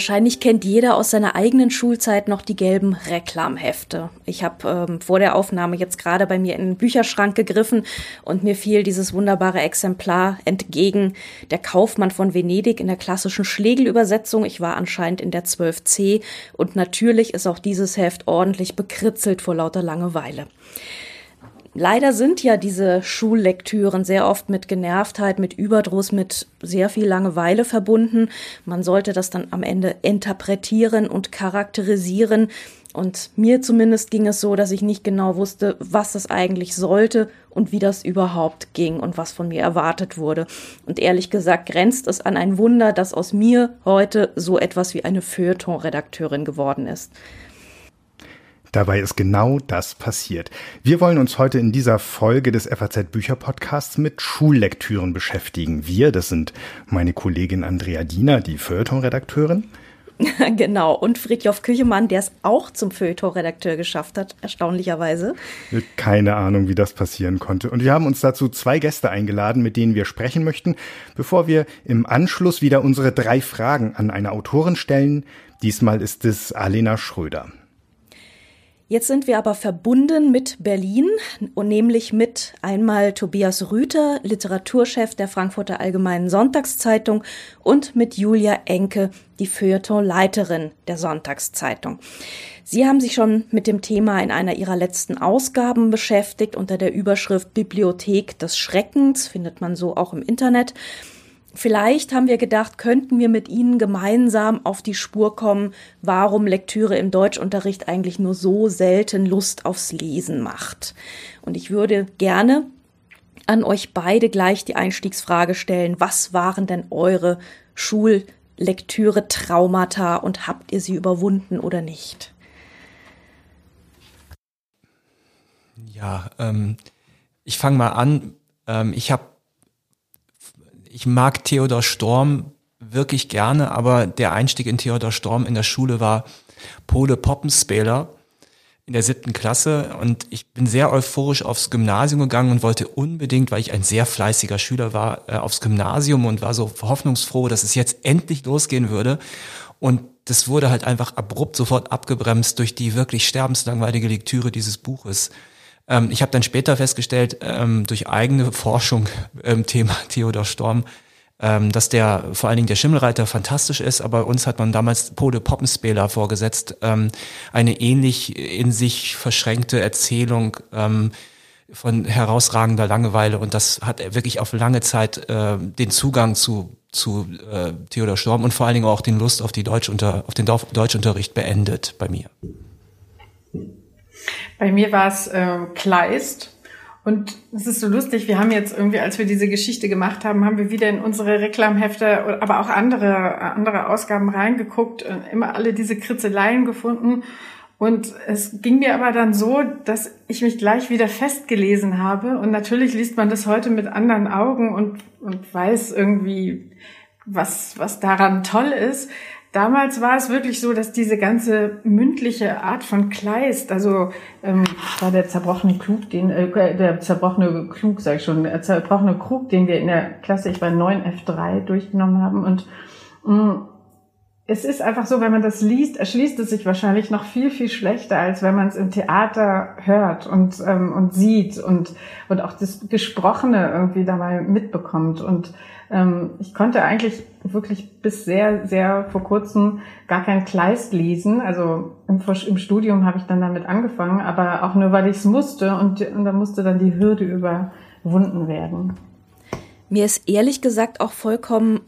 Wahrscheinlich kennt jeder aus seiner eigenen Schulzeit noch die gelben Reklamhefte. Ich habe ähm, vor der Aufnahme jetzt gerade bei mir in den Bücherschrank gegriffen und mir fiel dieses wunderbare Exemplar entgegen. Der Kaufmann von Venedig in der klassischen Schlegel-Übersetzung. Ich war anscheinend in der 12c und natürlich ist auch dieses Heft ordentlich bekritzelt vor lauter Langeweile. Leider sind ja diese Schullektüren sehr oft mit Genervtheit, mit Überdruss, mit sehr viel Langeweile verbunden. Man sollte das dann am Ende interpretieren und charakterisieren. Und mir zumindest ging es so, dass ich nicht genau wusste, was das eigentlich sollte und wie das überhaupt ging und was von mir erwartet wurde. Und ehrlich gesagt grenzt es an ein Wunder, dass aus mir heute so etwas wie eine Feuilleton-Redakteurin geworden ist. Dabei ist genau das passiert. Wir wollen uns heute in dieser Folge des FAZ Bücher Podcasts mit Schullektüren beschäftigen. Wir, das sind meine Kollegin Andrea Diener, die Feuilleton-Redakteurin. genau, und Fridjof Küchemann, der es auch zum Feuilleton-Redakteur geschafft hat, erstaunlicherweise. Keine Ahnung, wie das passieren konnte. Und wir haben uns dazu zwei Gäste eingeladen, mit denen wir sprechen möchten, bevor wir im Anschluss wieder unsere drei Fragen an eine Autorin stellen. Diesmal ist es Alena Schröder. Jetzt sind wir aber verbunden mit Berlin und nämlich mit einmal Tobias Rüther, Literaturchef der Frankfurter Allgemeinen Sonntagszeitung und mit Julia Enke, die Feuilletonleiterin der Sonntagszeitung. Sie haben sich schon mit dem Thema in einer ihrer letzten Ausgaben beschäftigt unter der Überschrift Bibliothek des Schreckens, findet man so auch im Internet. Vielleicht haben wir gedacht, könnten wir mit Ihnen gemeinsam auf die Spur kommen, warum Lektüre im Deutschunterricht eigentlich nur so selten Lust aufs Lesen macht. Und ich würde gerne an euch beide gleich die Einstiegsfrage stellen, was waren denn eure Schullektüre-Traumata und habt ihr sie überwunden oder nicht? Ja, ähm, ich fange mal an. Ähm, ich habe ich mag Theodor Storm wirklich gerne, aber der Einstieg in Theodor Storm in der Schule war Pole Poppenspäler in der siebten Klasse und ich bin sehr euphorisch aufs Gymnasium gegangen und wollte unbedingt, weil ich ein sehr fleißiger Schüler war, äh, aufs Gymnasium und war so hoffnungsfroh, dass es jetzt endlich losgehen würde. Und das wurde halt einfach abrupt sofort abgebremst durch die wirklich sterbenslangweilige Lektüre dieses Buches. Ähm, ich habe dann später festgestellt, ähm, durch eigene Forschung ähm, Thema Theodor Storm, ähm, dass der vor allen Dingen der Schimmelreiter fantastisch ist, aber uns hat man damals Pole Poppenspäler vorgesetzt, ähm, eine ähnlich in sich verschränkte Erzählung ähm, von herausragender Langeweile und das hat wirklich auf lange Zeit äh, den Zugang zu zu äh, Theodor Storm und vor allen Dingen auch den Lust auf die Deutschunter auf den Deutschunterricht beendet bei mir. Bei mir war es äh, Kleist. Und es ist so lustig, wir haben jetzt irgendwie, als wir diese Geschichte gemacht haben, haben wir wieder in unsere Reklamhefte, aber auch andere, andere Ausgaben reingeguckt, und immer alle diese Kritzeleien gefunden. Und es ging mir aber dann so, dass ich mich gleich wieder festgelesen habe. Und natürlich liest man das heute mit anderen Augen und, und weiß irgendwie, was, was daran toll ist. Damals war es wirklich so, dass diese ganze mündliche Art von Kleist, also ähm, war der zerbrochene Klug, den äh, der zerbrochene Klug, sag ich schon, der zerbrochene Krug, den wir in der Klasse, ich war 9 F3 durchgenommen haben und mh, mm, es ist einfach so, wenn man das liest, erschließt es sich wahrscheinlich noch viel, viel schlechter, als wenn man es im Theater hört und, ähm, und sieht und, und auch das Gesprochene irgendwie dabei mitbekommt. Und ich konnte eigentlich wirklich bis sehr, sehr vor kurzem gar kein Kleist lesen. Also im, im Studium habe ich dann damit angefangen, aber auch nur, weil ich es musste und, und da musste dann die Hürde überwunden werden. Mir ist ehrlich gesagt auch vollkommen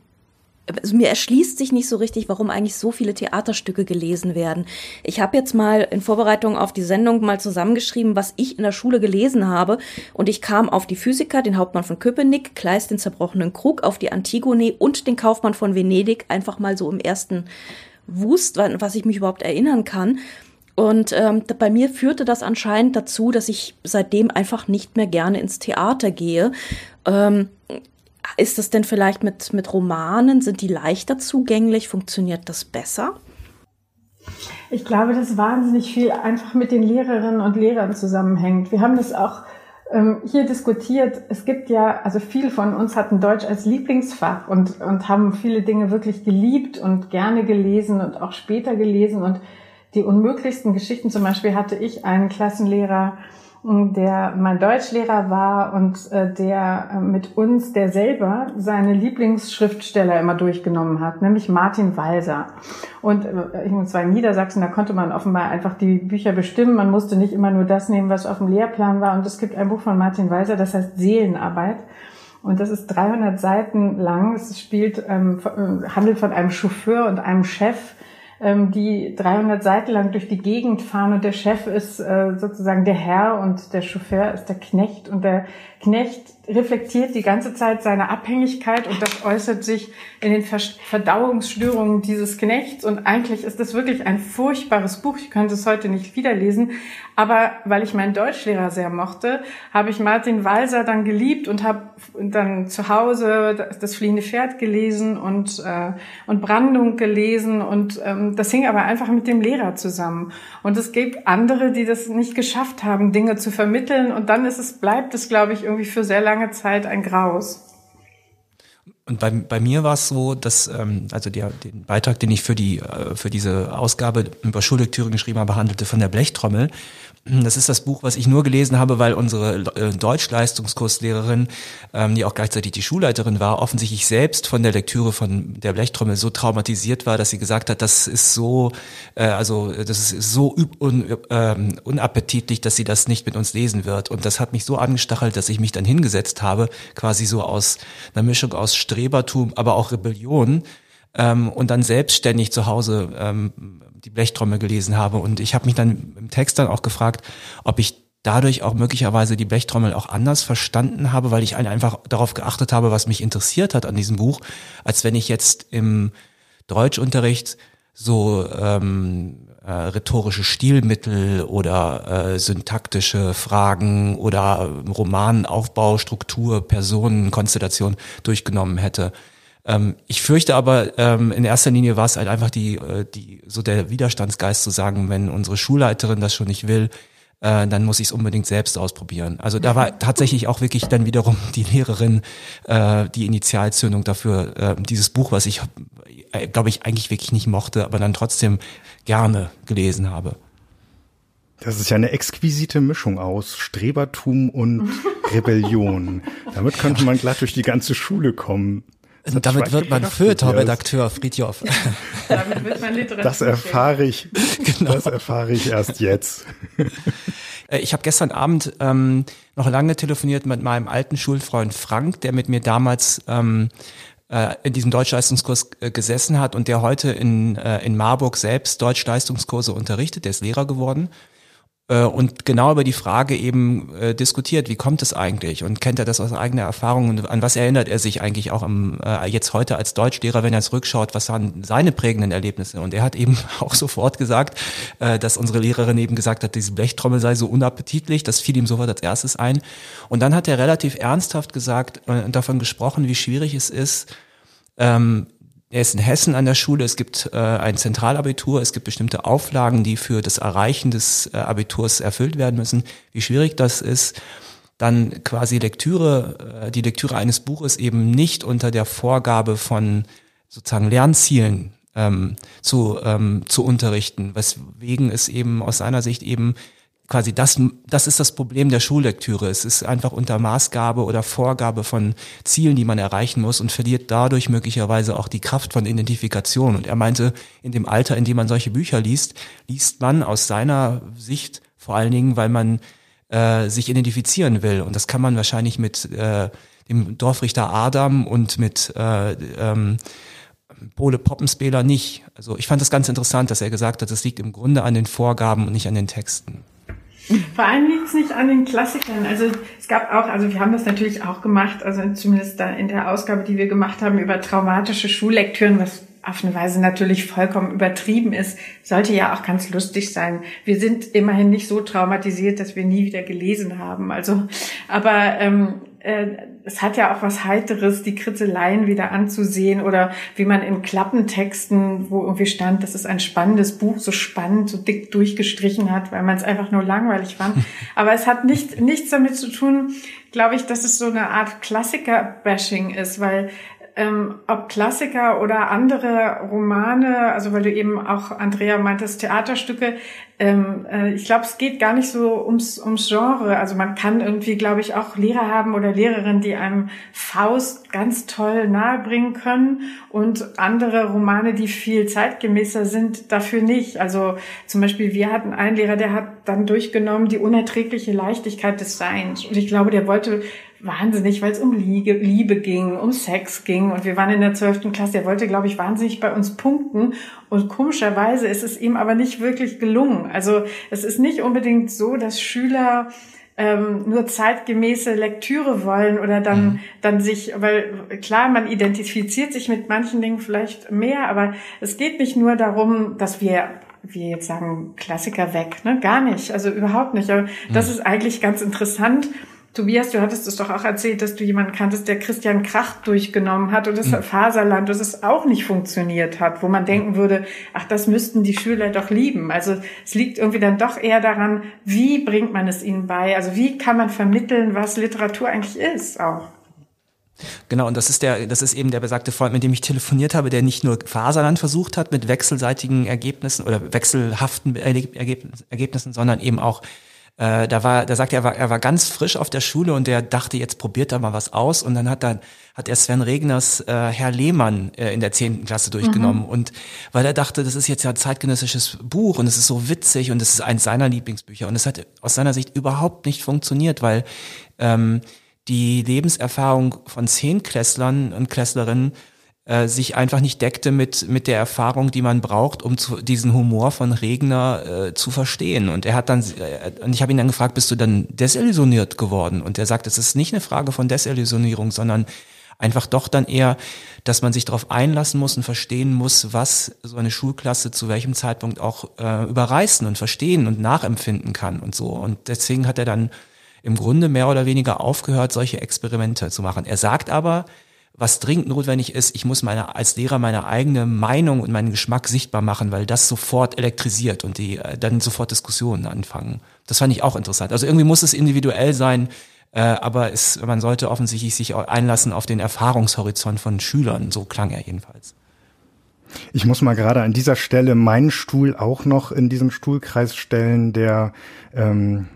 also mir erschließt sich nicht so richtig, warum eigentlich so viele Theaterstücke gelesen werden. Ich habe jetzt mal in Vorbereitung auf die Sendung mal zusammengeschrieben, was ich in der Schule gelesen habe. Und ich kam auf die Physiker, den Hauptmann von Köpenick, Kleist den zerbrochenen Krug, auf die Antigone und den Kaufmann von Venedig, einfach mal so im ersten Wust, was ich mich überhaupt erinnern kann. Und ähm, bei mir führte das anscheinend dazu, dass ich seitdem einfach nicht mehr gerne ins Theater gehe. Ähm, ist das denn vielleicht mit, mit Romanen? Sind die leichter zugänglich? Funktioniert das besser? Ich glaube, dass wahnsinnig viel einfach mit den Lehrerinnen und Lehrern zusammenhängt. Wir haben das auch ähm, hier diskutiert, es gibt ja, also viele von uns hatten Deutsch als Lieblingsfach und, und haben viele Dinge wirklich geliebt und gerne gelesen und auch später gelesen und die unmöglichsten Geschichten, zum Beispiel hatte ich einen Klassenlehrer, der mein Deutschlehrer war und äh, der äh, mit uns, der selber seine Lieblingsschriftsteller immer durchgenommen hat, nämlich Martin Walser. Und äh, ich war in Niedersachsen, da konnte man offenbar einfach die Bücher bestimmen. Man musste nicht immer nur das nehmen, was auf dem Lehrplan war. Und es gibt ein Buch von Martin Walser, das heißt Seelenarbeit. Und das ist 300 Seiten lang. Es spielt, ähm, handelt von einem Chauffeur und einem Chef, die 300 Seiten lang durch die Gegend fahren und der Chef ist äh, sozusagen der Herr und der Chauffeur ist der Knecht und der Knecht reflektiert die ganze Zeit seine Abhängigkeit und das äußert sich in den Verdauungsstörungen dieses Knechts und eigentlich ist das wirklich ein furchtbares Buch. Ich könnte es heute nicht wiederlesen, aber weil ich meinen Deutschlehrer sehr mochte, habe ich Martin Walser dann geliebt und habe dann zu Hause das fliehende Pferd gelesen und äh, und Brandung gelesen und ähm, das hing aber einfach mit dem Lehrer zusammen. Und es gibt andere, die das nicht geschafft haben, Dinge zu vermitteln und dann ist es bleibt es glaube ich irgendwie für sehr lange Zeit ein Graus. Und bei, bei mir war es so, dass ähm, also der, den Beitrag, den ich für die äh, für diese Ausgabe über Schullektüre geschrieben habe, handelte von der Blechtrommel. Das ist das Buch, was ich nur gelesen habe, weil unsere äh, Deutschleistungskurslehrerin, ähm, die auch gleichzeitig die Schulleiterin war, offensichtlich selbst von der Lektüre von der Blechtrommel so traumatisiert war, dass sie gesagt hat, das ist so, äh, also das ist so un, ähm, unappetitlich, dass sie das nicht mit uns lesen wird. Und das hat mich so angestachelt, dass ich mich dann hingesetzt habe, quasi so aus einer Mischung aus Strebertum, aber auch Rebellion ähm, und dann selbstständig zu Hause ähm, die Blechtrommel gelesen habe. Und ich habe mich dann im Text dann auch gefragt, ob ich dadurch auch möglicherweise die Blechtrommel auch anders verstanden habe, weil ich einfach darauf geachtet habe, was mich interessiert hat an diesem Buch, als wenn ich jetzt im Deutschunterricht so ähm, äh, rhetorische Stilmittel oder äh, syntaktische Fragen oder Romanenaufbau, Struktur, Personen, Konstellation durchgenommen hätte. Ähm, ich fürchte aber, ähm, in erster Linie war es halt einfach die, äh, die, so der Widerstandsgeist zu sagen, wenn unsere Schulleiterin das schon nicht will, äh, dann muss ich es unbedingt selbst ausprobieren. Also da war tatsächlich auch wirklich dann wiederum die Lehrerin äh, die Initialzündung dafür, äh, dieses Buch, was ich, äh, glaube ich, eigentlich wirklich nicht mochte, aber dann trotzdem gerne gelesen habe. Das ist ja eine exquisite Mischung aus Strebertum und Rebellion. Damit könnte man glatt durch die ganze Schule kommen. Und damit wird man Feuilleton-Redakteur, Friedjof. damit wird man Literatur. Das erfahre ich, genau. das erfahre ich erst jetzt. Äh, ich habe gestern Abend ähm, noch lange telefoniert mit meinem alten Schulfreund Frank, der mit mir damals ähm, äh, in diesem Deutschleistungskurs äh, gesessen hat und der heute in, äh, in Marburg selbst Deutschleistungskurse unterrichtet. Der ist Lehrer geworden äh, und genau über die Frage eben äh, diskutiert, wie kommt es eigentlich? Und kennt er das aus eigener Erfahrung? Und an was erinnert er sich eigentlich auch am, äh, jetzt heute als Deutschlehrer, wenn er zurückschaut, was waren seine prägenden Erlebnisse? Und er hat eben auch sofort gesagt, äh, dass unsere Lehrerin eben gesagt hat, diese Blechtrommel sei so unappetitlich, das fiel ihm sofort als erstes ein. Und dann hat er relativ ernsthaft gesagt äh, und davon gesprochen, wie schwierig es ist, ähm, er ist in Hessen an der Schule, es gibt äh, ein Zentralabitur, es gibt bestimmte Auflagen, die für das Erreichen des äh, Abiturs erfüllt werden müssen. Wie schwierig das ist, dann quasi Lektüre, äh, die Lektüre eines Buches eben nicht unter der Vorgabe von sozusagen Lernzielen ähm, zu, ähm, zu unterrichten, weswegen es eben aus seiner Sicht eben quasi das, das ist das Problem der Schullektüre. Es ist einfach unter Maßgabe oder Vorgabe von Zielen, die man erreichen muss und verliert dadurch möglicherweise auch die Kraft von Identifikation. Und er meinte, in dem Alter, in dem man solche Bücher liest, liest man aus seiner Sicht vor allen Dingen, weil man äh, sich identifizieren will. Und das kann man wahrscheinlich mit äh, dem Dorfrichter Adam und mit äh, ähm, Pole Poppenspäler nicht. Also ich fand das ganz interessant, dass er gesagt hat, das liegt im Grunde an den Vorgaben und nicht an den Texten. Vor allem liegt es nicht an den Klassikern. Also es gab auch, also wir haben das natürlich auch gemacht, also zumindest da in der Ausgabe, die wir gemacht haben über traumatische Schullektüren, was auf eine Weise natürlich vollkommen übertrieben ist, sollte ja auch ganz lustig sein. Wir sind immerhin nicht so traumatisiert, dass wir nie wieder gelesen haben. Also, aber ähm, äh, es hat ja auch was Heiteres, die Kritzeleien wieder anzusehen oder wie man in Klappentexten, wo irgendwie stand, das ist ein spannendes Buch, so spannend, so dick durchgestrichen hat, weil man es einfach nur langweilig fand. Aber es hat nicht, nichts damit zu tun, glaube ich, dass es so eine Art Klassiker-Bashing ist, weil ähm, ob Klassiker oder andere Romane, also weil du eben auch, Andrea meintest, Theaterstücke, ähm, äh, ich glaube, es geht gar nicht so ums, ums Genre. Also man kann irgendwie, glaube ich, auch Lehrer haben oder Lehrerinnen, die einem Faust ganz toll nahebringen können und andere Romane, die viel zeitgemäßer sind, dafür nicht. Also zum Beispiel, wir hatten einen Lehrer, der hat dann durchgenommen die unerträgliche Leichtigkeit des Seins. Und ich glaube, der wollte wahnsinnig, weil es um Liebe, Liebe ging, um Sex ging und wir waren in der zwölften Klasse. Er wollte, glaube ich, wahnsinnig bei uns punkten und komischerweise ist es ihm aber nicht wirklich gelungen. Also es ist nicht unbedingt so, dass Schüler ähm, nur zeitgemäße Lektüre wollen oder dann, mhm. dann sich, weil klar, man identifiziert sich mit manchen Dingen vielleicht mehr, aber es geht nicht nur darum, dass wir wir jetzt sagen, Klassiker weg, ne? Gar nicht, also überhaupt nicht. Aber das mhm. ist eigentlich ganz interessant, Tobias, du hattest es doch auch erzählt, dass du jemanden kanntest, der Christian Krach durchgenommen hat und das mhm. Faserland, dass es auch nicht funktioniert hat, wo man denken würde, ach, das müssten die Schüler doch lieben. Also es liegt irgendwie dann doch eher daran, wie bringt man es ihnen bei? Also wie kann man vermitteln, was Literatur eigentlich ist auch? Genau, und das ist der, das ist eben der besagte Freund, mit dem ich telefoniert habe, der nicht nur Faserland versucht hat mit wechselseitigen Ergebnissen oder wechselhaften Ergebnissen, sondern eben auch äh, da war, da sagte er, er war, er war ganz frisch auf der Schule und der dachte, jetzt probiert er mal was aus. Und dann hat dann hat er Sven Regners äh, Herr Lehmann äh, in der zehnten Klasse durchgenommen. Mhm. Und weil er dachte, das ist jetzt ja ein zeitgenössisches Buch und es ist so witzig und es ist eins seiner Lieblingsbücher. Und es hat aus seiner Sicht überhaupt nicht funktioniert, weil ähm, die Lebenserfahrung von Zehnklässlern und Klässlerinnen äh, sich einfach nicht deckte mit, mit der Erfahrung, die man braucht, um zu, diesen Humor von Regner äh, zu verstehen. Und er hat dann, äh, und ich habe ihn dann gefragt, bist du dann desillusioniert geworden? Und er sagt, es ist nicht eine Frage von Desillusionierung, sondern einfach doch dann eher, dass man sich darauf einlassen muss und verstehen muss, was so eine Schulklasse zu welchem Zeitpunkt auch äh, überreißen und verstehen und nachempfinden kann und so. Und deswegen hat er dann im Grunde mehr oder weniger aufgehört, solche Experimente zu machen. Er sagt aber, was dringend notwendig ist, ich muss meine, als Lehrer meine eigene Meinung und meinen Geschmack sichtbar machen, weil das sofort elektrisiert und die äh, dann sofort Diskussionen anfangen. Das fand ich auch interessant. Also irgendwie muss es individuell sein, äh, aber es, man sollte offensichtlich sich einlassen auf den Erfahrungshorizont von Schülern. So klang er jedenfalls. Ich muss mal gerade an dieser Stelle meinen Stuhl auch noch in diesen Stuhlkreis stellen, der ähm,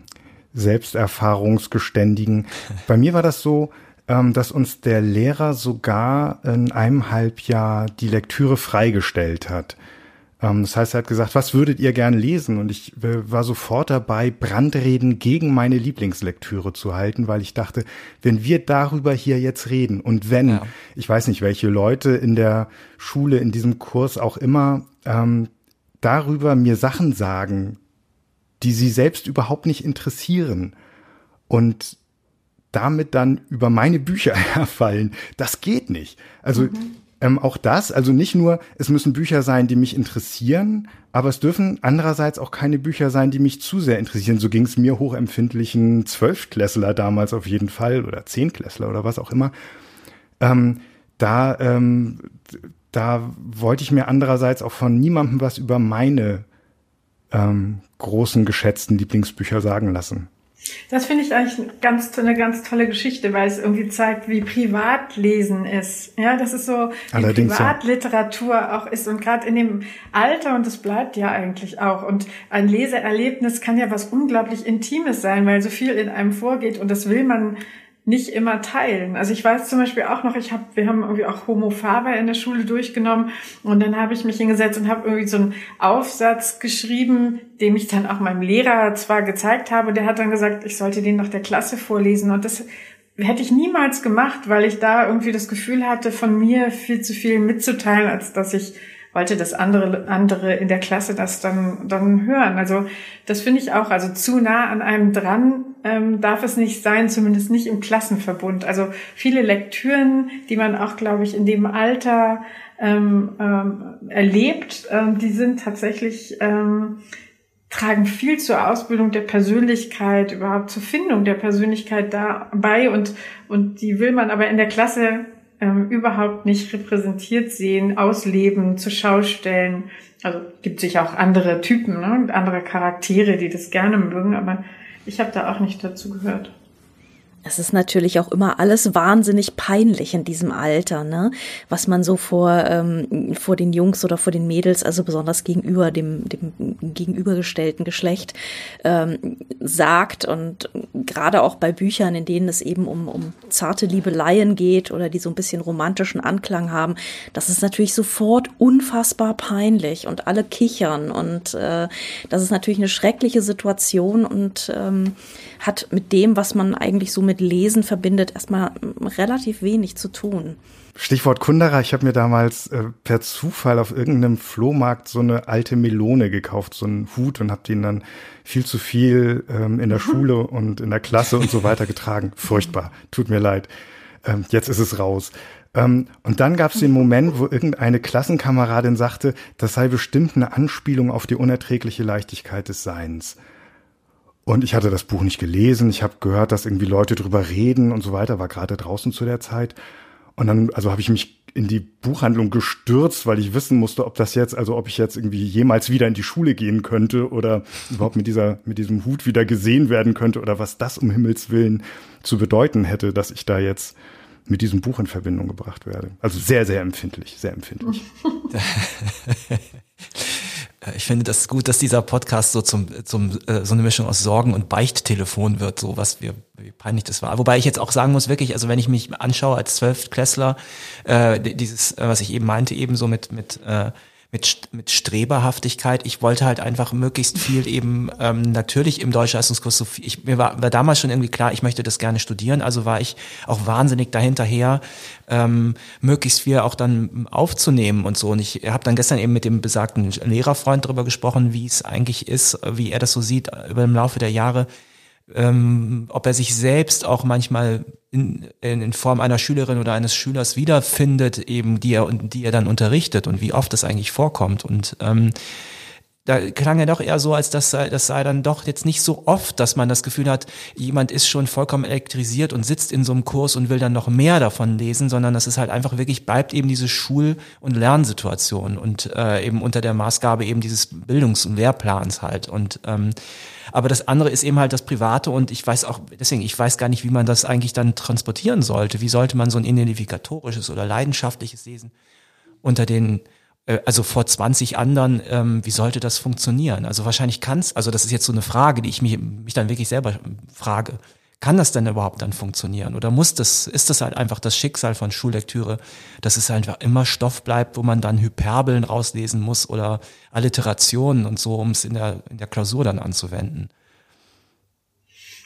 Selbsterfahrungsgeständigen. Bei mir war das so, ähm, dass uns der Lehrer sogar in einem Halbjahr die Lektüre freigestellt hat. Ähm, das heißt, er hat gesagt, was würdet ihr gern lesen? Und ich äh, war sofort dabei, Brandreden gegen meine Lieblingslektüre zu halten, weil ich dachte, wenn wir darüber hier jetzt reden und wenn, ja. ich weiß nicht, welche Leute in der Schule, in diesem Kurs auch immer, ähm, darüber mir Sachen sagen, die sie selbst überhaupt nicht interessieren. Und damit dann über meine Bücher herfallen. Das geht nicht. Also mhm. ähm, auch das, also nicht nur, es müssen Bücher sein, die mich interessieren, aber es dürfen andererseits auch keine Bücher sein, die mich zu sehr interessieren. So ging es mir hochempfindlichen Zwölftklässler damals auf jeden Fall oder Zehnklässler oder was auch immer. Ähm, da, ähm, da wollte ich mir andererseits auch von niemandem was über meine ähm, großen, geschätzten Lieblingsbücher sagen lassen. Das finde ich eigentlich ganz, eine ganz tolle Geschichte, weil es irgendwie zeigt, wie Privatlesen ist. Ja, das ist so, wie Allerdings, Privatliteratur ja. auch ist und gerade in dem Alter, und das bleibt ja eigentlich auch. Und ein Leseerlebnis kann ja was unglaublich Intimes sein, weil so viel in einem vorgeht und das will man nicht immer teilen. Also ich weiß zum Beispiel auch noch, ich habe, wir haben irgendwie auch Homo Faber in der Schule durchgenommen und dann habe ich mich hingesetzt und habe irgendwie so einen Aufsatz geschrieben, dem ich dann auch meinem Lehrer zwar gezeigt habe, der hat dann gesagt, ich sollte den noch der Klasse vorlesen und das hätte ich niemals gemacht, weil ich da irgendwie das Gefühl hatte, von mir viel zu viel mitzuteilen, als dass ich wollte, dass andere, andere in der Klasse das dann, dann hören. Also das finde ich auch, also zu nah an einem dran ähm, darf es nicht sein, zumindest nicht im Klassenverbund. Also viele Lektüren, die man auch, glaube ich, in dem Alter ähm, ähm, erlebt, ähm, die sind tatsächlich ähm, tragen viel zur Ausbildung der Persönlichkeit, überhaupt zur Findung der Persönlichkeit dabei und, und die will man aber in der Klasse ähm, überhaupt nicht repräsentiert sehen, ausleben, zur Schau stellen. Also gibt sich auch andere Typen, ne? andere Charaktere, die das gerne mögen, aber ich habe da auch nicht dazu gehört. Es ist natürlich auch immer alles wahnsinnig peinlich in diesem Alter, ne? Was man so vor, ähm, vor den Jungs oder vor den Mädels, also besonders gegenüber dem, dem gegenübergestellten Geschlecht, ähm, sagt. Und gerade auch bei Büchern, in denen es eben um, um zarte Liebeleien geht oder die so ein bisschen romantischen Anklang haben, das ist natürlich sofort unfassbar peinlich und alle kichern. Und äh, das ist natürlich eine schreckliche Situation und ähm, hat mit dem, was man eigentlich so mit Lesen verbindet, erstmal relativ wenig zu tun. Stichwort Kundera, ich habe mir damals äh, per Zufall auf irgendeinem Flohmarkt so eine alte Melone gekauft, so einen Hut und habe den dann viel zu viel ähm, in der Schule und in der Klasse und so weiter getragen. Furchtbar, tut mir leid. Ähm, jetzt ist es raus. Ähm, und dann gab es den Moment, wo irgendeine Klassenkameradin sagte, das sei bestimmt eine Anspielung auf die unerträgliche Leichtigkeit des Seins. Und ich hatte das Buch nicht gelesen. Ich habe gehört, dass irgendwie Leute drüber reden und so weiter. War gerade draußen zu der Zeit. Und dann, also habe ich mich in die Buchhandlung gestürzt, weil ich wissen musste, ob das jetzt, also ob ich jetzt irgendwie jemals wieder in die Schule gehen könnte oder überhaupt mit dieser, mit diesem Hut wieder gesehen werden könnte oder was das um Himmels Willen zu bedeuten hätte, dass ich da jetzt mit diesem Buch in Verbindung gebracht werde. Also sehr, sehr empfindlich, sehr empfindlich. ich finde das gut, dass dieser Podcast so zum, zum äh, so eine Mischung aus Sorgen und Beichttelefon wird, so was wir, wie peinlich das war. Wobei ich jetzt auch sagen muss, wirklich, also wenn ich mich anschaue als Zwölftklässler, äh, dieses, äh, was ich eben meinte, eben so mit, mit äh, mit, mit Streberhaftigkeit. Ich wollte halt einfach möglichst viel eben ähm, natürlich im Deutschleistungskurs so viel. Ich, mir war, war damals schon irgendwie klar, ich möchte das gerne studieren, also war ich auch wahnsinnig dahinterher, ähm, möglichst viel auch dann aufzunehmen und so. Und ich habe dann gestern eben mit dem besagten Lehrerfreund darüber gesprochen, wie es eigentlich ist, wie er das so sieht über im Laufe der Jahre ähm, ob er sich selbst auch manchmal in, in Form einer Schülerin oder eines Schülers wiederfindet, eben die er die er dann unterrichtet und wie oft das eigentlich vorkommt. Und ähm, da klang er doch eher so, als das sei, das sei dann doch jetzt nicht so oft, dass man das Gefühl hat, jemand ist schon vollkommen elektrisiert und sitzt in so einem Kurs und will dann noch mehr davon lesen, sondern dass es halt einfach wirklich bleibt eben diese Schul- und Lernsituation und äh, eben unter der Maßgabe eben dieses Bildungs- und Lehrplans halt. Und ähm, aber das andere ist eben halt das Private und ich weiß auch, deswegen, ich weiß gar nicht, wie man das eigentlich dann transportieren sollte. Wie sollte man so ein identifikatorisches oder leidenschaftliches Lesen unter den also vor 20 anderen, ähm, wie sollte das funktionieren? Also wahrscheinlich kann's, also das ist jetzt so eine Frage, die ich mich, mich dann wirklich selber frage. Kann das denn überhaupt dann funktionieren? Oder muss das, ist das halt einfach das Schicksal von Schullektüre, dass es einfach immer Stoff bleibt, wo man dann Hyperbeln rauslesen muss oder Alliterationen und so, um es in der, in der Klausur dann anzuwenden?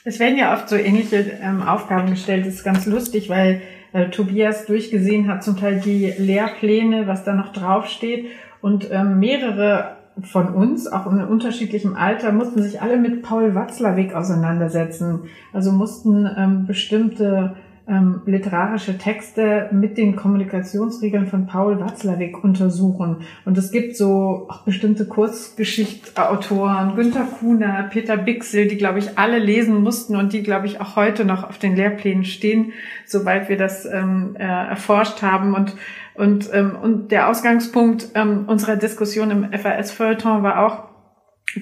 Es werden ja oft so ähnliche ähm, Aufgaben gestellt. Das ist ganz lustig, weil äh, Tobias durchgesehen hat, zum Teil die Lehrpläne, was da noch draufsteht. Und ähm, mehrere von uns, auch in unterschiedlichem Alter, mussten sich alle mit Paul Watzlawick auseinandersetzen. Also mussten ähm, bestimmte ähm, literarische Texte mit den Kommunikationsregeln von Paul Watzlawick untersuchen. Und es gibt so auch bestimmte Kurzgeschichtautoren, Günter Kuhner, Peter Bixel, die, glaube ich, alle lesen mussten und die, glaube ich, auch heute noch auf den Lehrplänen stehen, soweit wir das ähm, äh, erforscht haben. Und und, ähm, und der Ausgangspunkt ähm, unserer Diskussion im FAS-Feuilleton war auch,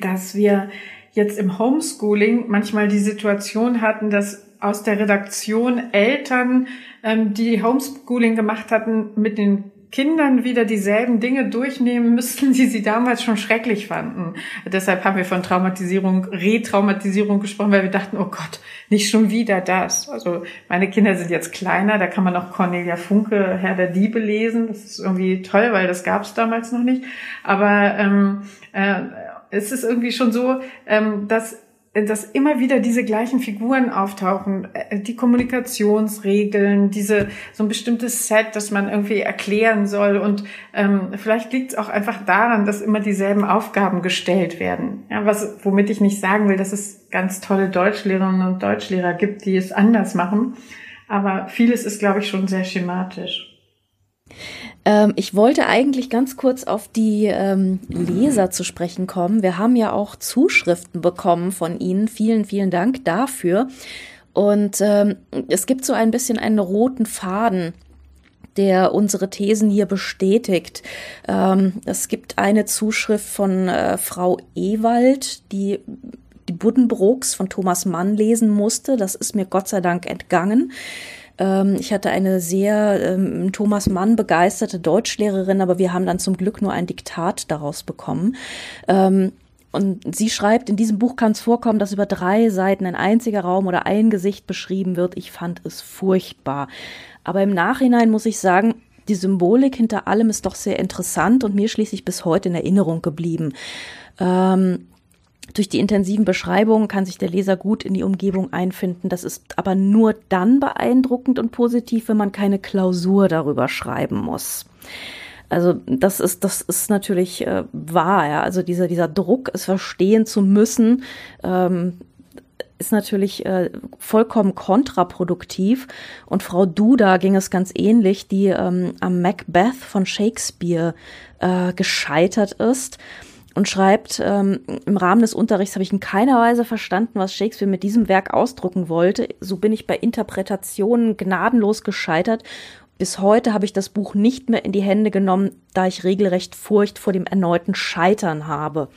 dass wir jetzt im Homeschooling manchmal die Situation hatten, dass aus der Redaktion Eltern, ähm, die Homeschooling gemacht hatten, mit den Kindern wieder dieselben Dinge durchnehmen müssen, die sie damals schon schrecklich fanden. Deshalb haben wir von Traumatisierung, Retraumatisierung gesprochen, weil wir dachten, oh Gott, nicht schon wieder das. Also meine Kinder sind jetzt kleiner, da kann man noch Cornelia Funke, Herr der Diebe lesen. Das ist irgendwie toll, weil das gab es damals noch nicht. Aber ähm, äh, es ist irgendwie schon so, ähm, dass dass immer wieder diese gleichen Figuren auftauchen, äh, die Kommunikationsregeln, diese so ein bestimmtes Set, das man irgendwie erklären soll und ähm, vielleicht liegt es auch einfach daran, dass immer dieselben Aufgaben gestellt werden. Ja, was womit ich nicht sagen will, dass es ganz tolle Deutschlehrerinnen und Deutschlehrer gibt, die es anders machen, aber vieles ist, glaube ich, schon sehr schematisch. Ähm, ich wollte eigentlich ganz kurz auf die ähm, Leser zu sprechen kommen. Wir haben ja auch Zuschriften bekommen von Ihnen. Vielen, vielen Dank dafür. Und ähm, es gibt so ein bisschen einen roten Faden der unsere Thesen hier bestätigt. Ähm, es gibt eine Zuschrift von äh, Frau Ewald, die die Buddenbrooks von Thomas Mann lesen musste. Das ist mir Gott sei Dank entgangen. Ähm, ich hatte eine sehr ähm, Thomas Mann begeisterte Deutschlehrerin, aber wir haben dann zum Glück nur ein Diktat daraus bekommen. Ähm, und sie schreibt, in diesem Buch kann es vorkommen, dass über drei Seiten ein einziger Raum oder ein Gesicht beschrieben wird. Ich fand es furchtbar. Aber im Nachhinein muss ich sagen, die Symbolik hinter allem ist doch sehr interessant und mir schließlich bis heute in Erinnerung geblieben. Ähm, durch die intensiven Beschreibungen kann sich der Leser gut in die Umgebung einfinden. Das ist aber nur dann beeindruckend und positiv, wenn man keine Klausur darüber schreiben muss. Also das ist das ist natürlich äh, wahr. Ja. Also dieser dieser Druck, es verstehen zu müssen, ähm, ist natürlich äh, vollkommen kontraproduktiv. Und Frau Duda ging es ganz ähnlich, die ähm, am Macbeth von Shakespeare äh, gescheitert ist und schreibt, ähm, im Rahmen des Unterrichts habe ich in keiner Weise verstanden, was Shakespeare mit diesem Werk ausdrucken wollte. So bin ich bei Interpretationen gnadenlos gescheitert bis heute habe ich das Buch nicht mehr in die Hände genommen, da ich regelrecht Furcht vor dem erneuten Scheitern habe.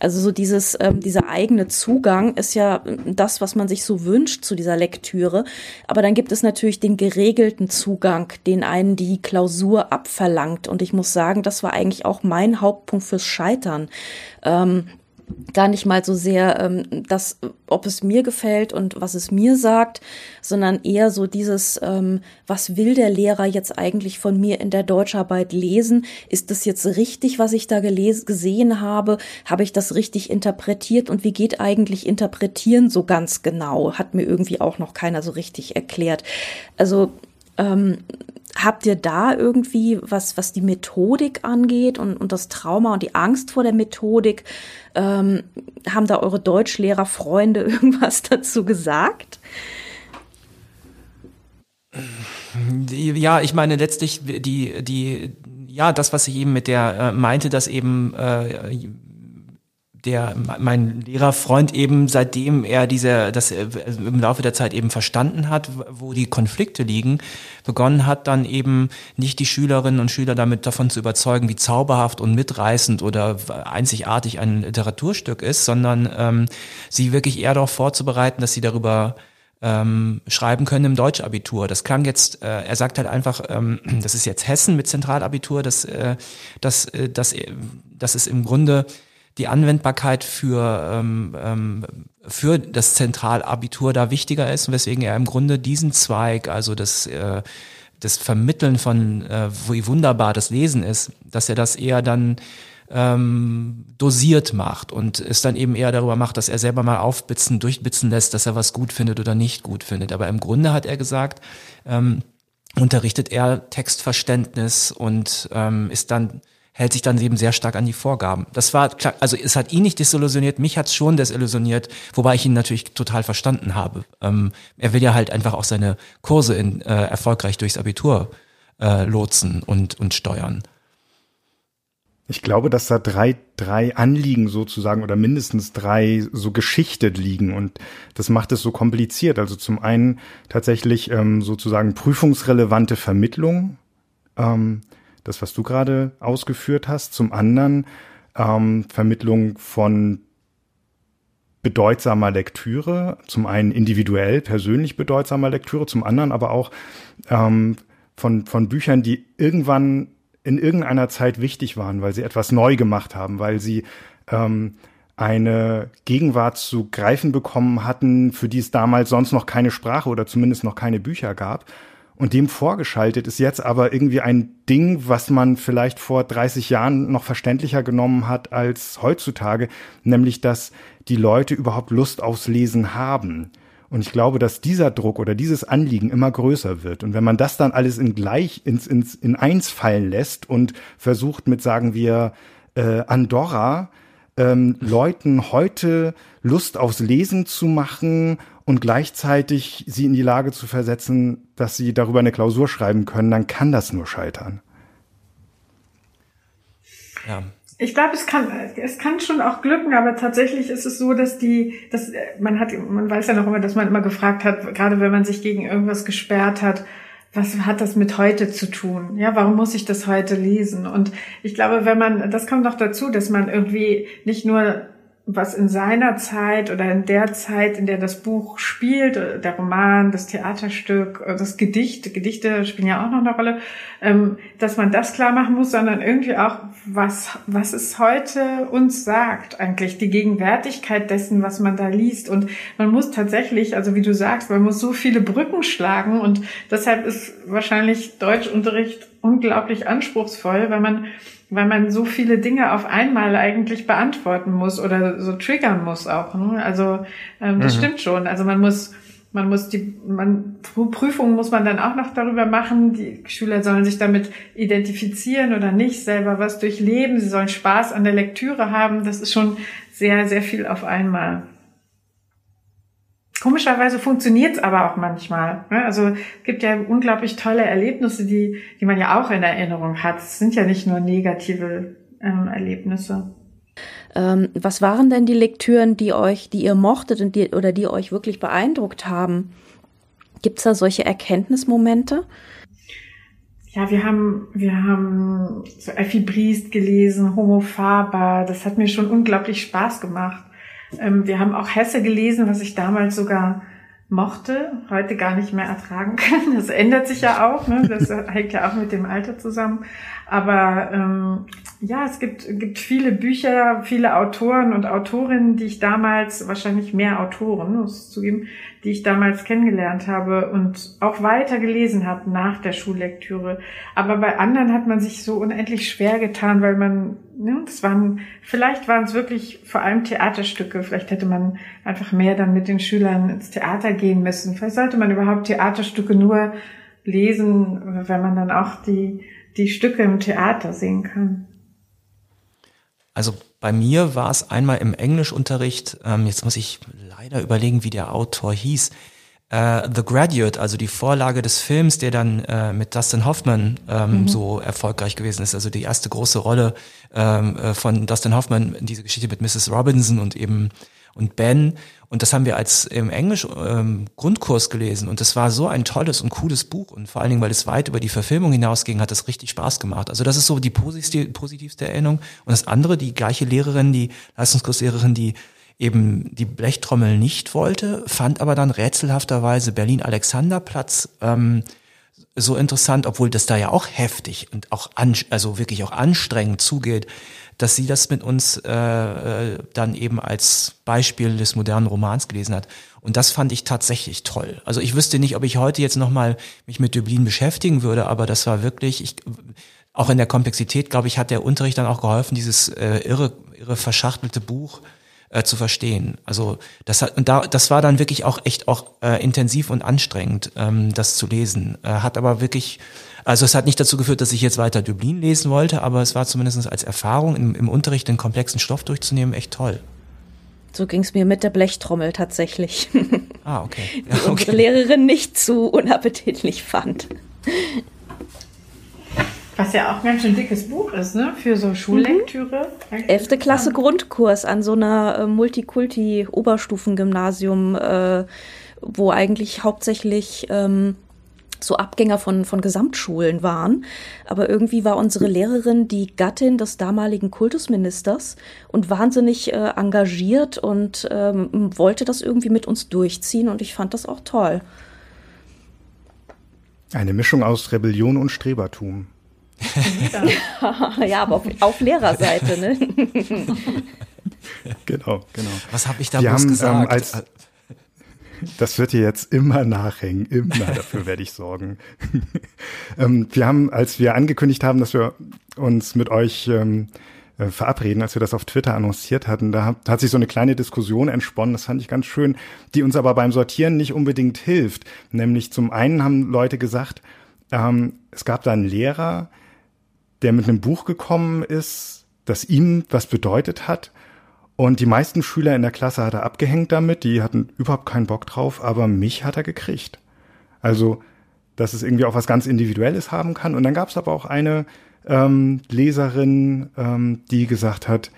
Also so dieses, ähm, dieser eigene Zugang ist ja das, was man sich so wünscht zu dieser Lektüre. Aber dann gibt es natürlich den geregelten Zugang, den einen die Klausur abverlangt. Und ich muss sagen, das war eigentlich auch mein Hauptpunkt fürs Scheitern. Ähm, gar nicht mal so sehr ähm, das, ob es mir gefällt und was es mir sagt, sondern eher so dieses, ähm, was will der Lehrer jetzt eigentlich von mir in der Deutscharbeit lesen? Ist das jetzt richtig, was ich da gesehen habe? Habe ich das richtig interpretiert? Und wie geht eigentlich Interpretieren so ganz genau? Hat mir irgendwie auch noch keiner so richtig erklärt. Also ähm, Habt ihr da irgendwie was, was die Methodik angeht und, und das Trauma und die Angst vor der Methodik, ähm, haben da eure Deutschlehrer Freunde irgendwas dazu gesagt? Ja, ich meine letztlich die die ja das, was ich eben mit der äh, meinte, dass eben äh, der mein Lehrerfreund eben seitdem er diese das äh, im Laufe der Zeit eben verstanden hat, wo die Konflikte liegen, begonnen hat dann eben nicht die Schülerinnen und Schüler damit davon zu überzeugen, wie zauberhaft und mitreißend oder einzigartig ein Literaturstück ist, sondern ähm, sie wirklich eher darauf vorzubereiten, dass sie darüber ähm, schreiben können im Deutschabitur. Das klang jetzt, äh, er sagt halt einfach, ähm, das ist jetzt Hessen mit Zentralabitur, dass äh, das, äh, das, das ist im Grunde die Anwendbarkeit für, ähm, ähm, für das Zentralabitur da wichtiger ist, weswegen er im Grunde diesen Zweig, also das, äh, das Vermitteln von, äh, wie wunderbar das Lesen ist, dass er das eher dann ähm, dosiert macht und es dann eben eher darüber macht, dass er selber mal aufbitzen, durchbitzen lässt, dass er was gut findet oder nicht gut findet. Aber im Grunde hat er gesagt, ähm, unterrichtet er Textverständnis und ähm, ist dann hält sich dann eben sehr stark an die Vorgaben. Das war klar, also es hat ihn nicht desillusioniert, mich hat es schon desillusioniert, wobei ich ihn natürlich total verstanden habe. Ähm, er will ja halt einfach auch seine Kurse in, äh, erfolgreich durchs Abitur äh, lotsen und, und steuern. Ich glaube, dass da drei, drei Anliegen sozusagen oder mindestens drei so geschichtet liegen und das macht es so kompliziert. Also zum einen tatsächlich ähm, sozusagen prüfungsrelevante Vermittlung, ähm, das, was du gerade ausgeführt hast. Zum anderen ähm, Vermittlung von bedeutsamer Lektüre, zum einen individuell, persönlich bedeutsamer Lektüre, zum anderen aber auch ähm, von, von Büchern, die irgendwann in irgendeiner Zeit wichtig waren, weil sie etwas neu gemacht haben, weil sie ähm, eine Gegenwart zu greifen bekommen hatten, für die es damals sonst noch keine Sprache oder zumindest noch keine Bücher gab und dem vorgeschaltet ist jetzt aber irgendwie ein Ding, was man vielleicht vor 30 Jahren noch verständlicher genommen hat als heutzutage, nämlich dass die Leute überhaupt Lust aufs Lesen haben. Und ich glaube, dass dieser Druck oder dieses Anliegen immer größer wird. Und wenn man das dann alles in gleich ins, ins in eins fallen lässt und versucht mit, sagen wir, äh, Andorra ähm, Leuten heute Lust aufs Lesen zu machen und gleichzeitig sie in die Lage zu versetzen, dass sie darüber eine Klausur schreiben können, dann kann das nur scheitern. ja. Ich glaube, es kann, es kann schon auch glücken, aber tatsächlich ist es so, dass die, dass man hat, man weiß ja noch immer, dass man immer gefragt hat, gerade wenn man sich gegen irgendwas gesperrt hat, was hat das mit heute zu tun? Ja, warum muss ich das heute lesen? Und ich glaube, wenn man, das kommt noch dazu, dass man irgendwie nicht nur was in seiner Zeit oder in der Zeit, in der das Buch spielt, der Roman, das Theaterstück, das Gedicht, Gedichte spielen ja auch noch eine Rolle, ähm, dass man das klar machen muss, sondern irgendwie auch, was, was es heute uns sagt, eigentlich die Gegenwärtigkeit dessen, was man da liest. Und man muss tatsächlich, also wie du sagst, man muss so viele Brücken schlagen und deshalb ist wahrscheinlich Deutschunterricht unglaublich anspruchsvoll, weil man weil man so viele Dinge auf einmal eigentlich beantworten muss oder so triggern muss auch. Ne? Also ähm, das mhm. stimmt schon. Also man muss man muss die man, Prüfungen muss man dann auch noch darüber machen. Die Schüler sollen sich damit identifizieren oder nicht, selber was durchleben. Sie sollen Spaß an der Lektüre haben. Das ist schon sehr, sehr viel auf einmal. Komischerweise funktioniert es aber auch manchmal. Ne? Also es gibt ja unglaublich tolle Erlebnisse, die, die man ja auch in Erinnerung hat. Es sind ja nicht nur negative ähm, Erlebnisse. Ähm, was waren denn die Lektüren, die euch, die ihr mochtet und die, oder die euch wirklich beeindruckt haben? Gibt es da solche Erkenntnismomente? Ja, wir haben, wir haben so Effi Briest gelesen, Homo Faber. Das hat mir schon unglaublich Spaß gemacht. Ähm, wir haben auch Hesse gelesen, was ich damals sogar mochte, heute gar nicht mehr ertragen kann. Das ändert sich ja auch, ne? das hängt ja auch mit dem Alter zusammen. Aber ähm, ja, es gibt, gibt viele Bücher, viele Autoren und Autorinnen, die ich damals, wahrscheinlich mehr Autoren, muss ich zugeben, die ich damals kennengelernt habe und auch weiter gelesen habe nach der Schullektüre. Aber bei anderen hat man sich so unendlich schwer getan, weil man, ne, das waren, vielleicht waren es wirklich vor allem Theaterstücke. Vielleicht hätte man einfach mehr dann mit den Schülern ins Theater gehen müssen. Vielleicht sollte man überhaupt Theaterstücke nur lesen, wenn man dann auch die die Stücke im Theater sehen kann? Also bei mir war es einmal im Englischunterricht, ähm, jetzt muss ich leider überlegen, wie der Autor hieß, äh, The Graduate, also die Vorlage des Films, der dann äh, mit Dustin Hoffman ähm, mhm. so erfolgreich gewesen ist. Also die erste große Rolle ähm, äh, von Dustin Hoffman, diese Geschichte mit Mrs. Robinson und eben und Ben. Und das haben wir als im Englisch ähm, Grundkurs gelesen. Und das war so ein tolles und cooles Buch. Und vor allen Dingen, weil es weit über die Verfilmung hinausging, hat es richtig Spaß gemacht. Also das ist so die positivste Erinnerung. Und das andere, die gleiche Lehrerin, die Leistungskurslehrerin, die eben die Blechtrommel nicht wollte, fand aber dann rätselhafterweise Berlin-Alexanderplatz ähm, so interessant, obwohl das da ja auch heftig und auch an, also wirklich auch anstrengend zugeht dass sie das mit uns äh, äh, dann eben als Beispiel des modernen Romans gelesen hat. Und das fand ich tatsächlich toll. Also ich wüsste nicht, ob ich heute jetzt nochmal mich mit Dublin beschäftigen würde, aber das war wirklich, ich, auch in der Komplexität, glaube ich, hat der Unterricht dann auch geholfen, dieses äh, irre, irre verschachtelte Buch äh, zu verstehen. Also das hat und da das war dann wirklich auch echt auch äh, intensiv und anstrengend, ähm, das zu lesen. Äh, hat aber wirklich also es hat nicht dazu geführt, dass ich jetzt weiter Dublin lesen wollte, aber es war zumindest als Erfahrung im, im Unterricht den komplexen Stoff durchzunehmen echt toll. So ging es mir mit der Blechtrommel tatsächlich. Ah, okay. Ja, Die okay. unsere Lehrerin nicht zu unappetitlich fand. Was ja auch ein ganz schön dickes Buch ist, ne? Für so Schullektüre. Mhm. Elfte Klasse Grundkurs an so einer äh, Multikulti-Oberstufengymnasium, äh, wo eigentlich hauptsächlich ähm, so Abgänger von, von Gesamtschulen waren. Aber irgendwie war unsere Lehrerin die Gattin des damaligen Kultusministers und wahnsinnig äh, engagiert und ähm, wollte das irgendwie mit uns durchziehen und ich fand das auch toll. Eine Mischung aus Rebellion und Strebertum. ja, aber auf, auf Lehrerseite, ne? genau, genau. Was habe ich da bloß haben, ähm, gesagt? Ähm, als, das wird dir jetzt immer nachhängen, immer dafür werde ich sorgen. ähm, wir haben, als wir angekündigt haben, dass wir uns mit euch ähm, äh, verabreden, als wir das auf Twitter annonciert hatten, da hat, hat sich so eine kleine Diskussion entsponnen, das fand ich ganz schön, die uns aber beim Sortieren nicht unbedingt hilft. Nämlich zum einen haben Leute gesagt, ähm, es gab da einen Lehrer, der mit einem Buch gekommen ist, das ihm was bedeutet hat und die meisten Schüler in der Klasse hat er abgehängt damit, die hatten überhaupt keinen Bock drauf, aber mich hat er gekriegt. Also, dass es irgendwie auch was ganz Individuelles haben kann. Und dann gab es aber auch eine ähm, Leserin, ähm, die gesagt hat,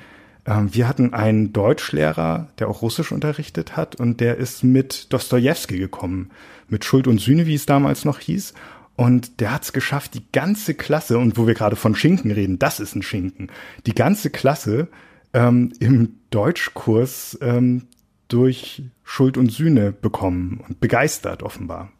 ähm, wir hatten einen Deutschlehrer, der auch Russisch unterrichtet hat und der ist mit Dostoevsky gekommen, mit Schuld und Sühne, wie es damals noch hieß. Und der hat es geschafft, die ganze Klasse, und wo wir gerade von Schinken reden, das ist ein Schinken, die ganze Klasse ähm, im Deutschkurs ähm, durch Schuld und Sühne bekommen und begeistert offenbar.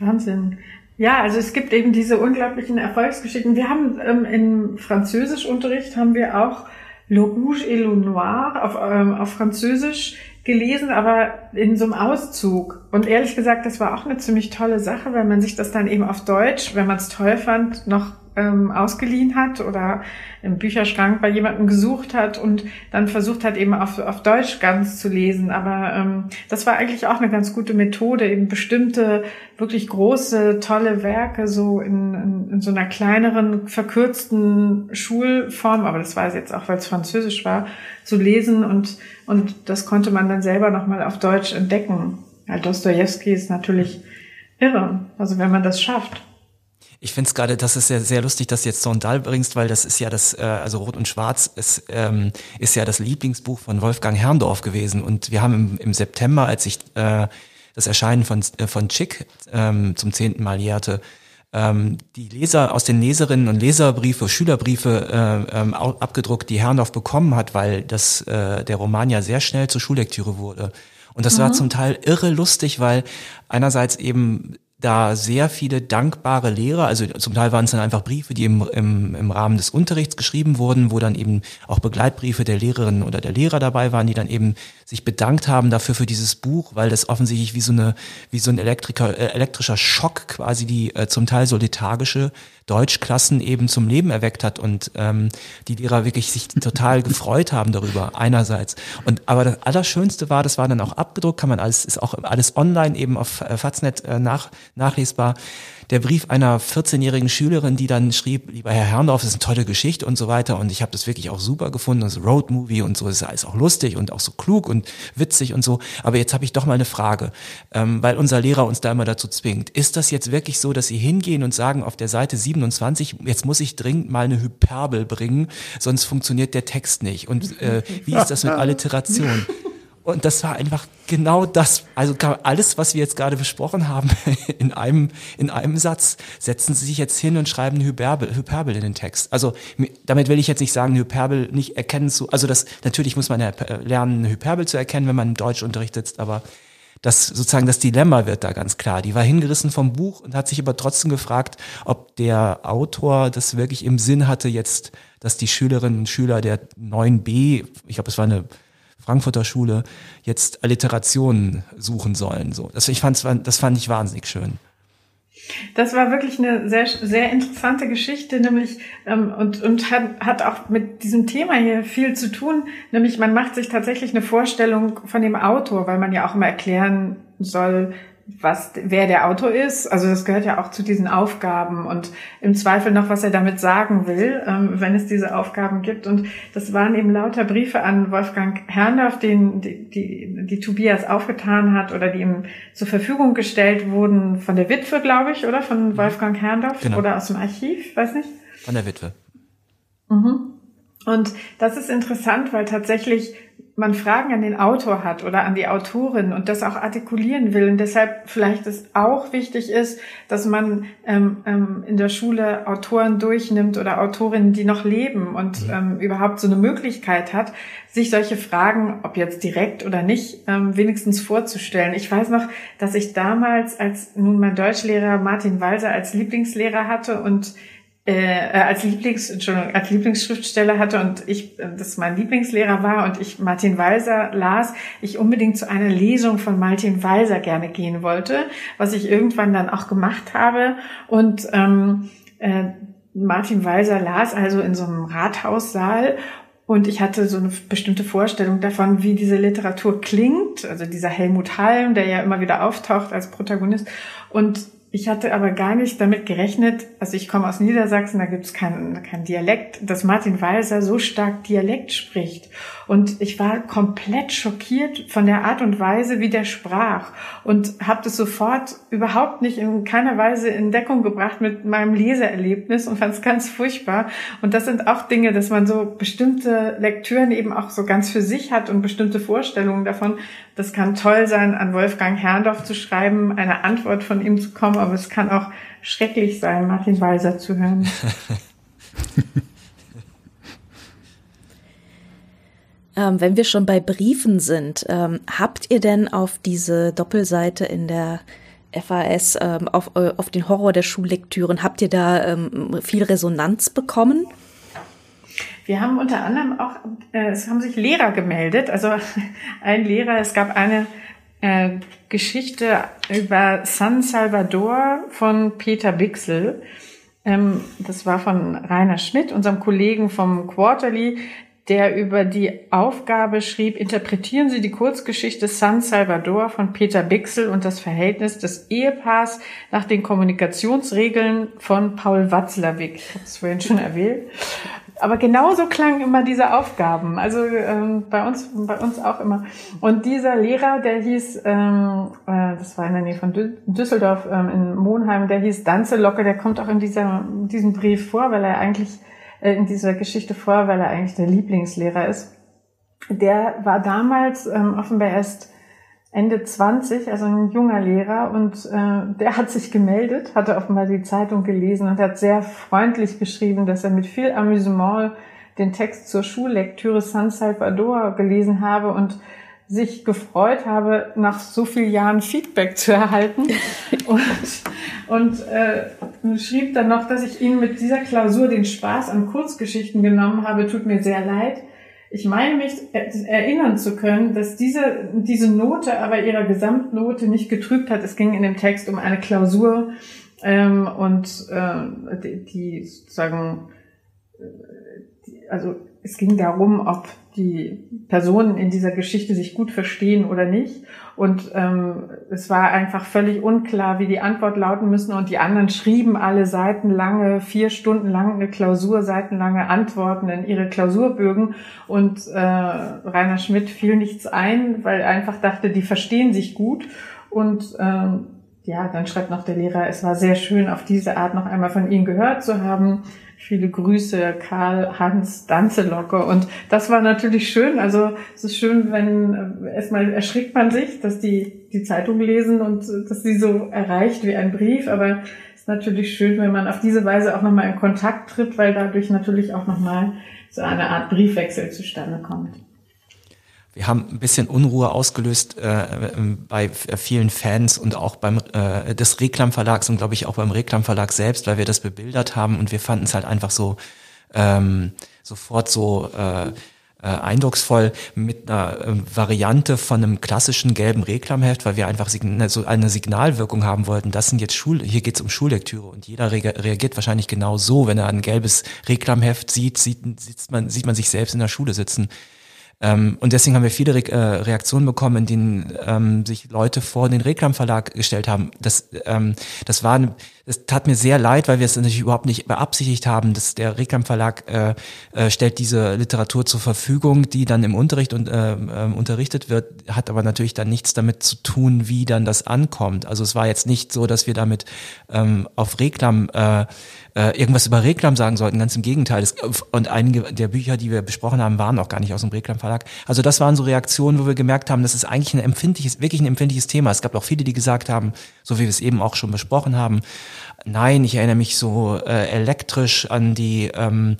Wahnsinn. Ja, also es gibt eben diese unglaublichen Erfolgsgeschichten. Wir haben ähm, im Französischunterricht haben wir auch Le Rouge et le Noir auf, ähm, auf Französisch gelesen, aber in so einem Auszug. Und ehrlich gesagt, das war auch eine ziemlich tolle Sache, weil man sich das dann eben auf Deutsch, wenn man es toll fand, noch ähm, ausgeliehen hat oder im Bücherschrank bei jemandem gesucht hat und dann versucht hat, eben auf, auf Deutsch ganz zu lesen. Aber ähm, das war eigentlich auch eine ganz gute Methode, eben bestimmte, wirklich große, tolle Werke so in, in, in so einer kleineren, verkürzten Schulform, aber das war es jetzt auch, weil es Französisch war, zu lesen und, und das konnte man dann selber nochmal auf Deutsch entdecken. Ja, Dostoevsky ist natürlich irre, also wenn man das schafft. Ich finde es gerade, das ist ja sehr lustig, dass du jetzt Sondal bringst, weil das ist ja das, äh, also Rot und Schwarz ist, ähm, ist ja das Lieblingsbuch von Wolfgang Herrndorf gewesen. Und wir haben im, im September, als ich äh, das Erscheinen von, äh, von Chick ähm, zum zehnten Mal jährte, ähm, die Leser aus den Leserinnen und Leserbriefe, Schülerbriefe äh, ähm, abgedruckt, die Herrndorf bekommen hat, weil das äh, der Roman ja sehr schnell zur Schullektüre wurde. Und das mhm. war zum Teil irre lustig, weil einerseits eben da sehr viele dankbare Lehrer, also zum Teil waren es dann einfach Briefe, die im, im, im Rahmen des Unterrichts geschrieben wurden, wo dann eben auch Begleitbriefe der Lehrerin oder der Lehrer dabei waren, die dann eben sich bedankt haben dafür für dieses Buch, weil das offensichtlich wie so eine wie so ein Elektriker, äh, elektrischer Schock quasi die äh, zum Teil so lethargische Deutschklassen eben zum Leben erweckt hat und ähm, die Lehrer wirklich sich total gefreut haben darüber einerseits. Und aber das Allerschönste war, das war dann auch abgedruckt, kann man alles ist auch alles online eben auf äh, Faznet äh, nach, nachlesbar der Brief einer 14-jährigen Schülerin, die dann schrieb, lieber Herr Herrndorf, das ist eine tolle Geschichte und so weiter. Und ich habe das wirklich auch super gefunden, das Roadmovie und so, das ist alles auch lustig und auch so klug und witzig und so. Aber jetzt habe ich doch mal eine Frage, ähm, weil unser Lehrer uns da immer dazu zwingt. Ist das jetzt wirklich so, dass Sie hingehen und sagen, auf der Seite 27, jetzt muss ich dringend mal eine Hyperbel bringen, sonst funktioniert der Text nicht? Und äh, wie ist das mit Alliteration? Und das war einfach genau das, also alles, was wir jetzt gerade besprochen haben, in einem, in einem Satz, setzen Sie sich jetzt hin und schreiben eine Hyperbel, Hyperbel in den Text. Also damit will ich jetzt nicht sagen, Hyperbel nicht erkennen zu, also das, natürlich muss man ja lernen, eine Hyperbel zu erkennen, wenn man im Deutschunterricht sitzt, aber das sozusagen das Dilemma wird da ganz klar. Die war hingerissen vom Buch und hat sich aber trotzdem gefragt, ob der Autor das wirklich im Sinn hatte, jetzt, dass die Schülerinnen und Schüler der 9b, ich glaube, es war eine Frankfurter Schule jetzt Alliterationen suchen sollen. So, das, ich fand, das fand ich wahnsinnig schön. Das war wirklich eine sehr, sehr interessante Geschichte, nämlich ähm, und, und hat, hat auch mit diesem Thema hier viel zu tun. Nämlich man macht sich tatsächlich eine Vorstellung von dem Autor, weil man ja auch immer erklären soll, was, wer der Autor ist. Also das gehört ja auch zu diesen Aufgaben und im Zweifel noch, was er damit sagen will, ähm, wenn es diese Aufgaben gibt. Und das waren eben lauter Briefe an Wolfgang Herrndorf, den die, die, die Tobias aufgetan hat oder die ihm zur Verfügung gestellt wurden von der Witwe, glaube ich, oder von mhm. Wolfgang Herrndorf genau. oder aus dem Archiv, weiß nicht. Von der Witwe. Mhm. Und das ist interessant, weil tatsächlich man Fragen an den Autor hat oder an die Autorin und das auch artikulieren will. Und deshalb vielleicht es auch wichtig ist, dass man ähm, ähm, in der Schule Autoren durchnimmt oder Autorinnen, die noch leben und mhm. ähm, überhaupt so eine Möglichkeit hat, sich solche Fragen, ob jetzt direkt oder nicht, ähm, wenigstens vorzustellen. Ich weiß noch, dass ich damals, als nun mein Deutschlehrer Martin Walser als Lieblingslehrer hatte und äh, als Lieblings, Entschuldigung, als Lieblingsschriftsteller hatte und ich, äh, das mein Lieblingslehrer war und ich Martin Walser las, ich unbedingt zu einer Lesung von Martin Walser gerne gehen wollte, was ich irgendwann dann auch gemacht habe und ähm, äh, Martin Walser las also in so einem Rathaussaal und ich hatte so eine bestimmte Vorstellung davon, wie diese Literatur klingt, also dieser Helmut Halm, der ja immer wieder auftaucht als Protagonist. Und ich hatte aber gar nicht damit gerechnet, also ich komme aus Niedersachsen, da gibt es keinen kein Dialekt, dass Martin Weiser so stark Dialekt spricht. Und ich war komplett schockiert von der Art und Weise, wie der sprach und habe das sofort überhaupt nicht in keiner Weise in Deckung gebracht mit meinem Leseerlebnis und fand es ganz furchtbar. Und das sind auch Dinge, dass man so bestimmte Lektüren eben auch so ganz für sich hat und bestimmte Vorstellungen davon. Das kann toll sein, an Wolfgang Herrndorf zu schreiben, eine Antwort von ihm zu kommen, aber es kann auch schrecklich sein, Martin Weiser zu hören. Ähm, wenn wir schon bei Briefen sind, ähm, habt ihr denn auf diese Doppelseite in der FAS, ähm, auf, äh, auf den Horror der Schullektüren, habt ihr da ähm, viel Resonanz bekommen? Wir haben unter anderem auch, äh, es haben sich Lehrer gemeldet, also ein Lehrer, es gab eine äh, Geschichte über San Salvador von Peter Bixel. Ähm, das war von Rainer Schmidt, unserem Kollegen vom Quarterly der über die Aufgabe schrieb, interpretieren Sie die Kurzgeschichte San Salvador von Peter Bixel und das Verhältnis des Ehepaars nach den Kommunikationsregeln von Paul Watzlawick. Ich habe es vorhin schon erwähnt. Aber genauso klangen immer diese Aufgaben. Also ähm, bei uns, bei uns auch immer. Und dieser Lehrer, der hieß, ähm, äh, das war in der Nähe von Düsseldorf ähm, in Monheim, der hieß Danzelocke, der kommt auch in dieser, in diesem Brief vor, weil er eigentlich äh, in dieser Geschichte vor, weil er eigentlich der Lieblingslehrer ist. Der war damals ähm, offenbar erst Ende 20, also ein junger Lehrer, und äh, der hat sich gemeldet, hatte offenbar die Zeitung gelesen und hat sehr freundlich geschrieben, dass er mit viel Amüsement den Text zur Schullektüre San Salvador gelesen habe und sich gefreut habe, nach so vielen Jahren Feedback zu erhalten. und und äh, schrieb dann noch, dass ich Ihnen mit dieser Klausur den Spaß an Kurzgeschichten genommen habe. Tut mir sehr leid. Ich meine mich erinnern zu können, dass diese, diese Note aber ihrer Gesamtnote nicht getrübt hat. Es ging in dem Text um eine Klausur ähm, und äh, die, die sozusagen, äh, die, also es ging darum, ob die Personen in dieser Geschichte sich gut verstehen oder nicht. Und ähm, es war einfach völlig unklar, wie die Antwort lauten müssen. Und die anderen schrieben alle seitenlange, vier Stunden lang eine Klausur, seitenlange Antworten in ihre Klausurbögen. Und äh, Rainer Schmidt fiel nichts ein, weil er einfach dachte, die verstehen sich gut. Und ähm, ja, dann schreibt noch der Lehrer, es war sehr schön, auf diese Art noch einmal von Ihnen gehört zu haben. Viele Grüße, Karl Hans Danzelocke. Und das war natürlich schön. Also es ist schön, wenn äh, erstmal erschrickt man sich, dass die die Zeitung lesen und äh, dass sie so erreicht wie ein Brief. Aber es ist natürlich schön, wenn man auf diese Weise auch nochmal in Kontakt tritt, weil dadurch natürlich auch nochmal so eine Art Briefwechsel zustande kommt. Wir haben ein bisschen Unruhe ausgelöst äh, bei vielen Fans und auch beim äh, des Reklam Verlags und glaube ich auch beim Reklam Verlag selbst, weil wir das bebildert haben und wir fanden es halt einfach so ähm, sofort so äh, äh, eindrucksvoll mit einer äh, Variante von einem klassischen gelben Reklamheft, weil wir einfach so eine Signalwirkung haben wollten. Das sind jetzt Schul, hier geht's um Schullektüre und jeder re reagiert wahrscheinlich genau so, wenn er ein gelbes Reklamheft sieht, sieht, sieht man sieht man sich selbst in der Schule sitzen. Ähm, und deswegen haben wir viele Re äh, Reaktionen bekommen, in denen ähm, sich Leute vor den Reklamverlag gestellt haben. Das, ähm, das war, das tat mir sehr leid, weil wir es natürlich überhaupt nicht beabsichtigt haben, dass der Reklamverlag äh, äh, stellt diese Literatur zur Verfügung, die dann im Unterricht und äh, äh, unterrichtet wird, hat aber natürlich dann nichts damit zu tun, wie dann das ankommt. Also es war jetzt nicht so, dass wir damit ähm, auf Reklam äh, äh, irgendwas über Reklam sagen sollten. Ganz im Gegenteil. Das, und einige der Bücher, die wir besprochen haben, waren auch gar nicht aus dem Reklam Verlag. Also das waren so Reaktionen, wo wir gemerkt haben, das ist eigentlich ein empfindliches, wirklich ein empfindliches Thema. Es gab auch viele, die gesagt haben, so wie wir es eben auch schon besprochen haben, nein, ich erinnere mich so äh, elektrisch an die, ähm,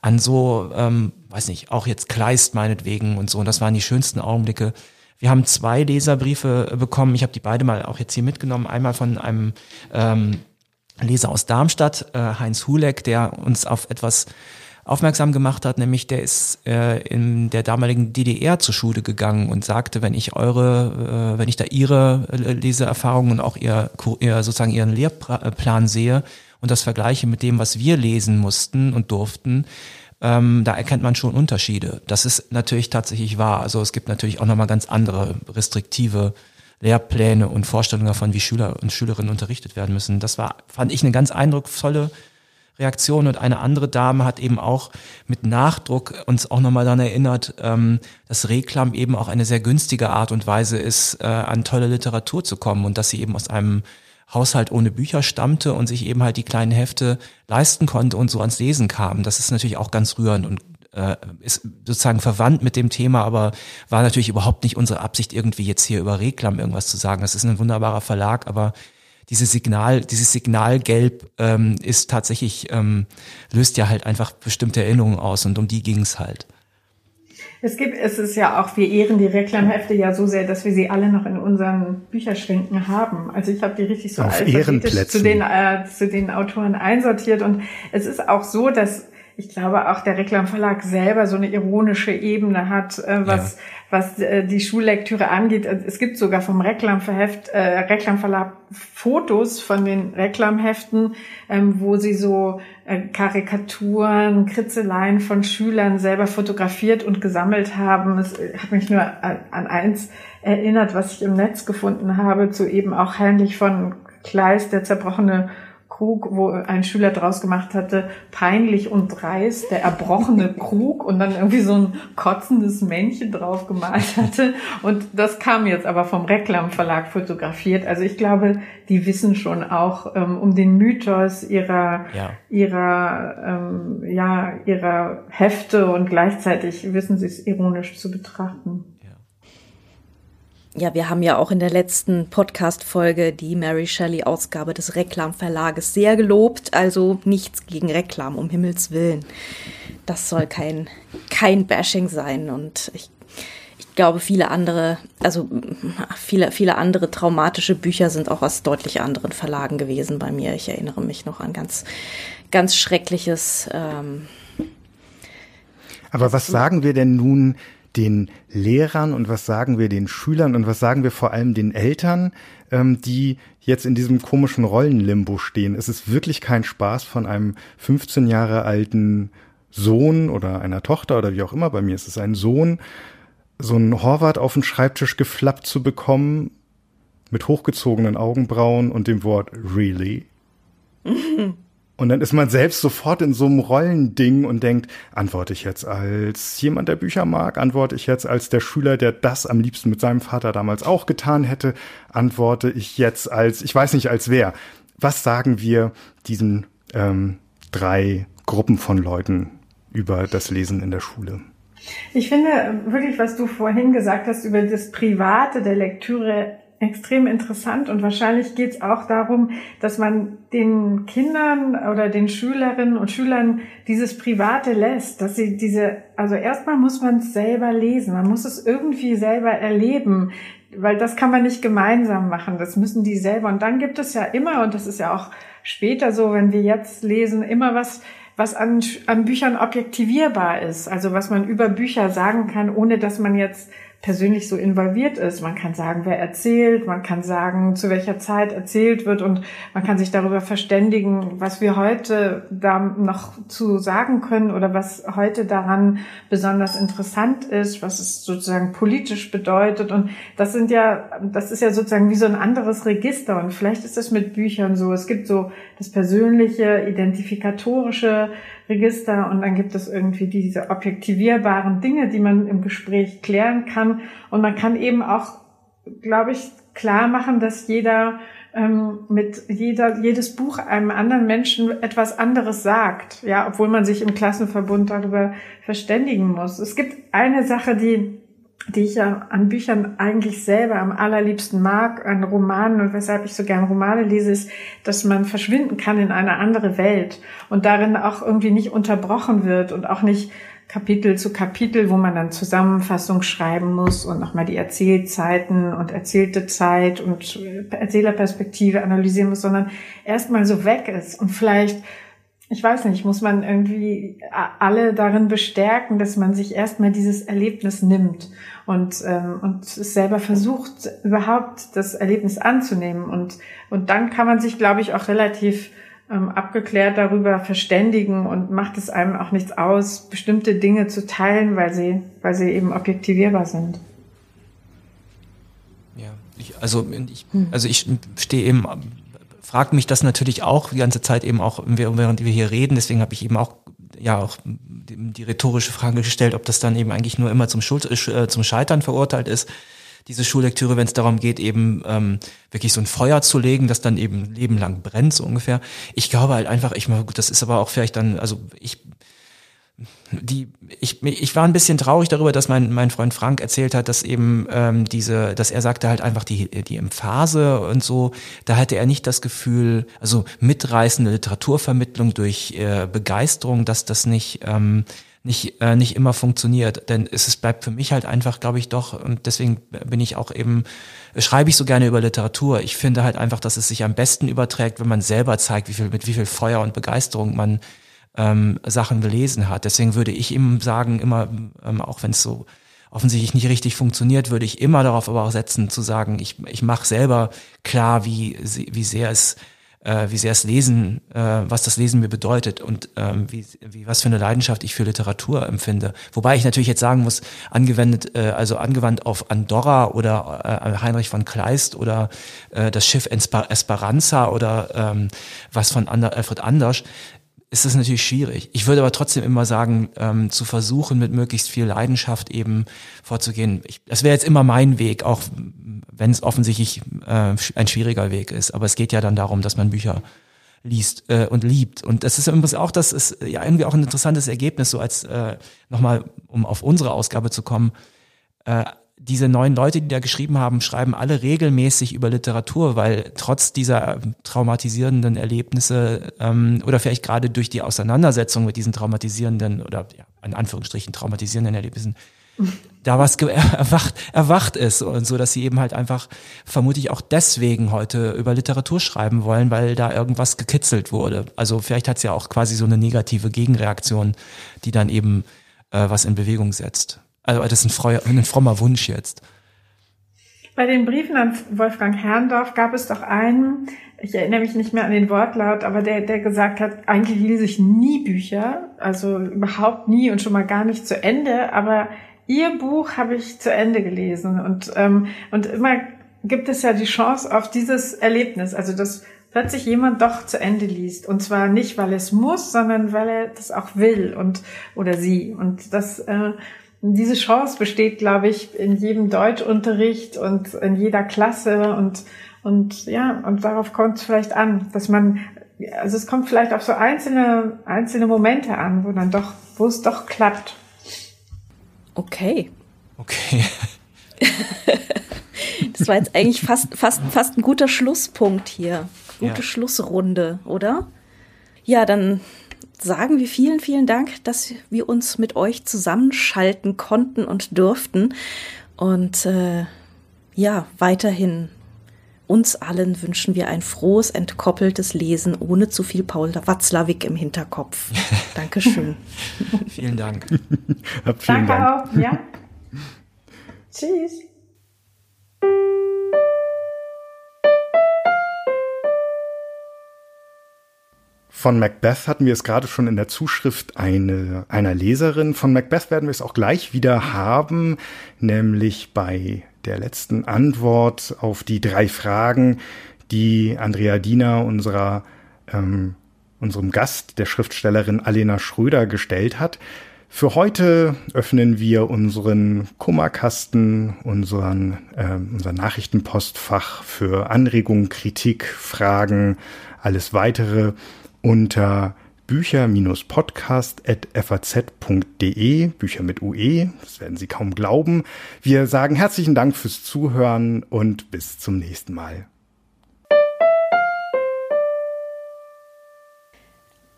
an so, ähm, weiß nicht, auch jetzt Kleist meinetwegen und so. Und das waren die schönsten Augenblicke. Wir haben zwei Leserbriefe bekommen. Ich habe die beide mal auch jetzt hier mitgenommen. Einmal von einem ähm, Leser aus Darmstadt, äh, Heinz Huleck, der uns auf etwas aufmerksam gemacht hat, nämlich der ist äh, in der damaligen DDR zur Schule gegangen und sagte, wenn ich eure, äh, wenn ich da ihre äh, Leseerfahrungen und auch ihr, ihr sozusagen ihren Lehrplan sehe und das vergleiche mit dem, was wir lesen mussten und durften, ähm, da erkennt man schon Unterschiede. Das ist natürlich tatsächlich wahr. Also es gibt natürlich auch nochmal ganz andere restriktive Lehrpläne und Vorstellungen davon, wie Schüler und Schülerinnen unterrichtet werden müssen. Das war, fand ich, eine ganz eindrucksvolle Reaktion und eine andere Dame hat eben auch mit Nachdruck uns auch nochmal daran erinnert, ähm, dass Reklam eben auch eine sehr günstige Art und Weise ist, äh, an tolle Literatur zu kommen und dass sie eben aus einem Haushalt ohne Bücher stammte und sich eben halt die kleinen Hefte leisten konnte und so ans Lesen kam. Das ist natürlich auch ganz rührend und äh, ist sozusagen verwandt mit dem Thema, aber war natürlich überhaupt nicht unsere Absicht, irgendwie jetzt hier über Reklam irgendwas zu sagen. Das ist ein wunderbarer Verlag, aber dieses Signal, dieses Signalgelb ähm, ist tatsächlich, ähm, löst ja halt einfach bestimmte Erinnerungen aus und um die ging es halt. Es gibt, es ist ja auch, wir ehren die Reklamhefte ja so sehr, dass wir sie alle noch in unseren Bücherschränken haben. Also ich habe die richtig so alphabetisch zu den, äh, zu den Autoren einsortiert und es ist auch so, dass ich glaube auch der Reklamverlag selber so eine ironische Ebene hat, äh, was, ja. Was äh, die Schullektüre angeht. Es gibt sogar vom Reklamverheft, äh, Reklamverlag Fotos von den Reklamheften, ähm, wo sie so äh, Karikaturen, Kritzeleien von Schülern selber fotografiert und gesammelt haben. Es äh, hat mich nur an, an eins erinnert, was ich im Netz gefunden habe, zu eben auch Heinrich von Kleist, der zerbrochene Krug, wo ein Schüler draus gemacht hatte, peinlich und dreist, der erbrochene Krug und dann irgendwie so ein kotzendes Männchen drauf gemalt hatte. Und das kam jetzt aber vom Reklam Verlag fotografiert. Also ich glaube, die wissen schon auch ähm, um den Mythos ihrer, ja. ihrer, ähm, ja, ihrer Hefte und gleichzeitig wissen sie es ironisch zu betrachten ja, wir haben ja auch in der letzten Podcast-Folge die Mary Shelley-Ausgabe des Reklamverlages sehr gelobt. Also nichts gegen Reklam, um Himmels Willen. Das soll kein, kein Bashing sein. Und ich, ich glaube, viele andere, also viele, viele andere traumatische Bücher sind auch aus deutlich anderen Verlagen gewesen bei mir. Ich erinnere mich noch an ganz, ganz schreckliches. Ähm, Aber was sagen wir denn nun den Lehrern und was sagen wir den Schülern und was sagen wir vor allem den Eltern, ähm, die jetzt in diesem komischen Rollenlimbo stehen. Es ist wirklich kein Spaß von einem 15 Jahre alten Sohn oder einer Tochter oder wie auch immer, bei mir ist es ein Sohn, so ein Horvath auf den Schreibtisch geflappt zu bekommen mit hochgezogenen Augenbrauen und dem Wort really. Und dann ist man selbst sofort in so einem Rollending und denkt, antworte ich jetzt als jemand, der Bücher mag, antworte ich jetzt als der Schüler, der das am liebsten mit seinem Vater damals auch getan hätte, antworte ich jetzt als, ich weiß nicht als wer. Was sagen wir diesen ähm, drei Gruppen von Leuten über das Lesen in der Schule? Ich finde wirklich, was du vorhin gesagt hast über das Private der Lektüre extrem interessant und wahrscheinlich geht es auch darum, dass man den Kindern oder den Schülerinnen und Schülern dieses Private lässt, dass sie diese, also erstmal muss man es selber lesen, man muss es irgendwie selber erleben, weil das kann man nicht gemeinsam machen, das müssen die selber. Und dann gibt es ja immer, und das ist ja auch später so, wenn wir jetzt lesen, immer was, was an, an Büchern objektivierbar ist, also was man über Bücher sagen kann, ohne dass man jetzt persönlich so involviert ist. Man kann sagen, wer erzählt, man kann sagen, zu welcher Zeit erzählt wird und man kann sich darüber verständigen, was wir heute da noch zu sagen können oder was heute daran besonders interessant ist, was es sozusagen politisch bedeutet. Und das sind ja, das ist ja sozusagen wie so ein anderes Register. Und vielleicht ist das mit Büchern so. Es gibt so das persönliche, identifikatorische Register und dann gibt es irgendwie diese objektivierbaren Dinge, die man im Gespräch klären kann. Und man kann eben auch, glaube ich, klar machen, dass jeder ähm, mit jeder, jedes Buch einem anderen Menschen etwas anderes sagt, ja, obwohl man sich im Klassenverbund darüber verständigen muss. Es gibt eine Sache, die die ich ja an Büchern eigentlich selber am allerliebsten mag, an Romanen und weshalb ich so gern Romane lese, ist, dass man verschwinden kann in eine andere Welt und darin auch irgendwie nicht unterbrochen wird und auch nicht Kapitel zu Kapitel, wo man dann Zusammenfassung schreiben muss und nochmal die Erzählzeiten und erzählte Zeit und Erzählerperspektive analysieren muss, sondern erstmal so weg ist und vielleicht ich weiß nicht, muss man irgendwie alle darin bestärken, dass man sich erstmal dieses Erlebnis nimmt und, ähm, und es selber versucht, überhaupt das Erlebnis anzunehmen. Und, und dann kann man sich, glaube ich, auch relativ ähm, abgeklärt darüber verständigen und macht es einem auch nichts aus, bestimmte Dinge zu teilen, weil sie, weil sie eben objektivierbar sind. Ja, Ich, also ich, also ich stehe eben, frage mich das natürlich auch die ganze Zeit eben auch, während wir hier reden. Deswegen habe ich eben auch ja auch die, rhetorische Frage gestellt, ob das dann eben eigentlich nur immer zum, Schuld, äh, zum Scheitern verurteilt ist diese Schullektüre, wenn es darum geht, eben ähm, wirklich so ein Feuer zu legen, das dann eben lebenlang brennt, so ungefähr. Ich glaube halt einfach, ich mal, gut, das ist aber auch vielleicht dann, also ich die ich ich war ein bisschen traurig darüber, dass mein mein Freund Frank erzählt hat, dass eben ähm, diese, dass er sagte halt einfach die die Emphase und so, da hatte er nicht das Gefühl, also mitreißende Literaturvermittlung durch äh, Begeisterung, dass das nicht ähm, nicht, äh, nicht immer funktioniert. Denn es ist, bleibt für mich halt einfach, glaube ich, doch, und deswegen bin ich auch eben, schreibe ich so gerne über Literatur. Ich finde halt einfach, dass es sich am besten überträgt, wenn man selber zeigt, wie viel, mit wie viel Feuer und Begeisterung man ähm, Sachen gelesen hat. Deswegen würde ich ihm sagen, immer, ähm, auch wenn es so offensichtlich nicht richtig funktioniert, würde ich immer darauf aber auch setzen, zu sagen, ich, ich mache selber klar, wie, wie sehr es äh, wie sehr es Lesen, äh, was das Lesen mir bedeutet und ähm, wie, wie was für eine Leidenschaft ich für Literatur empfinde. Wobei ich natürlich jetzt sagen muss, angewendet, äh, also angewandt auf Andorra oder Heinrich von Kleist oder das Schiff Esperanza oder ähm, was von Alfred Anders, ist das natürlich schwierig. Ich würde aber trotzdem immer sagen, ähm, zu versuchen, mit möglichst viel Leidenschaft eben vorzugehen. Ich, das wäre jetzt immer mein Weg, auch wenn es offensichtlich äh, ein schwieriger Weg ist. Aber es geht ja dann darum, dass man Bücher liest äh, und liebt. Und das ist übrigens auch, das ist ja irgendwie auch ein interessantes Ergebnis, so als äh, nochmal, um auf unsere Ausgabe zu kommen. Äh, diese neuen Leute, die da geschrieben haben, schreiben alle regelmäßig über Literatur, weil trotz dieser traumatisierenden Erlebnisse ähm, oder vielleicht gerade durch die Auseinandersetzung mit diesen traumatisierenden oder ja, in Anführungsstrichen traumatisierenden Erlebnissen da was erwacht, erwacht ist und so, dass sie eben halt einfach vermutlich auch deswegen heute über Literatur schreiben wollen, weil da irgendwas gekitzelt wurde. Also vielleicht hat es ja auch quasi so eine negative Gegenreaktion, die dann eben äh, was in Bewegung setzt. Also das ist ein, freu, ein frommer Wunsch jetzt. Bei den Briefen an Wolfgang Herrndorf gab es doch einen, ich erinnere mich nicht mehr an den Wortlaut, aber der, der gesagt hat, eigentlich lese ich nie Bücher, also überhaupt nie und schon mal gar nicht zu Ende, aber Ihr Buch habe ich zu Ende gelesen. Und, ähm, und immer gibt es ja die Chance auf dieses Erlebnis, also dass plötzlich jemand doch zu Ende liest. Und zwar nicht, weil es muss, sondern weil er das auch will und oder sie. Und das äh, diese Chance besteht, glaube ich, in jedem Deutschunterricht und in jeder Klasse und und ja und darauf kommt es vielleicht an, dass man also es kommt vielleicht auf so einzelne einzelne Momente an, wo dann doch wo es doch klappt. Okay. Okay. das war jetzt eigentlich fast, fast, fast ein guter Schlusspunkt hier. Gute ja. Schlussrunde, oder? Ja, dann sagen wir vielen, vielen Dank, dass wir uns mit euch zusammenschalten konnten und durften. Und äh, ja, weiterhin uns allen wünschen wir ein frohes, entkoppeltes Lesen ohne zu viel Paul Watzlawick im Hinterkopf. Dankeschön. Vielen Dank. Vielen Danke Dank. auch. Ja. Tschüss. Von Macbeth hatten wir es gerade schon in der Zuschrift eine, einer Leserin. Von Macbeth werden wir es auch gleich wieder haben, nämlich bei der letzten Antwort auf die drei Fragen, die Andrea Diener, unserer, ähm, unserem Gast, der Schriftstellerin Alena Schröder, gestellt hat. Für heute öffnen wir unseren Kummerkasten, unseren, äh, unser Nachrichtenpostfach für Anregungen, Kritik, Fragen, alles weitere unter bücher-podcast.faz.de, Bücher mit UE, das werden Sie kaum glauben. Wir sagen herzlichen Dank fürs Zuhören und bis zum nächsten Mal.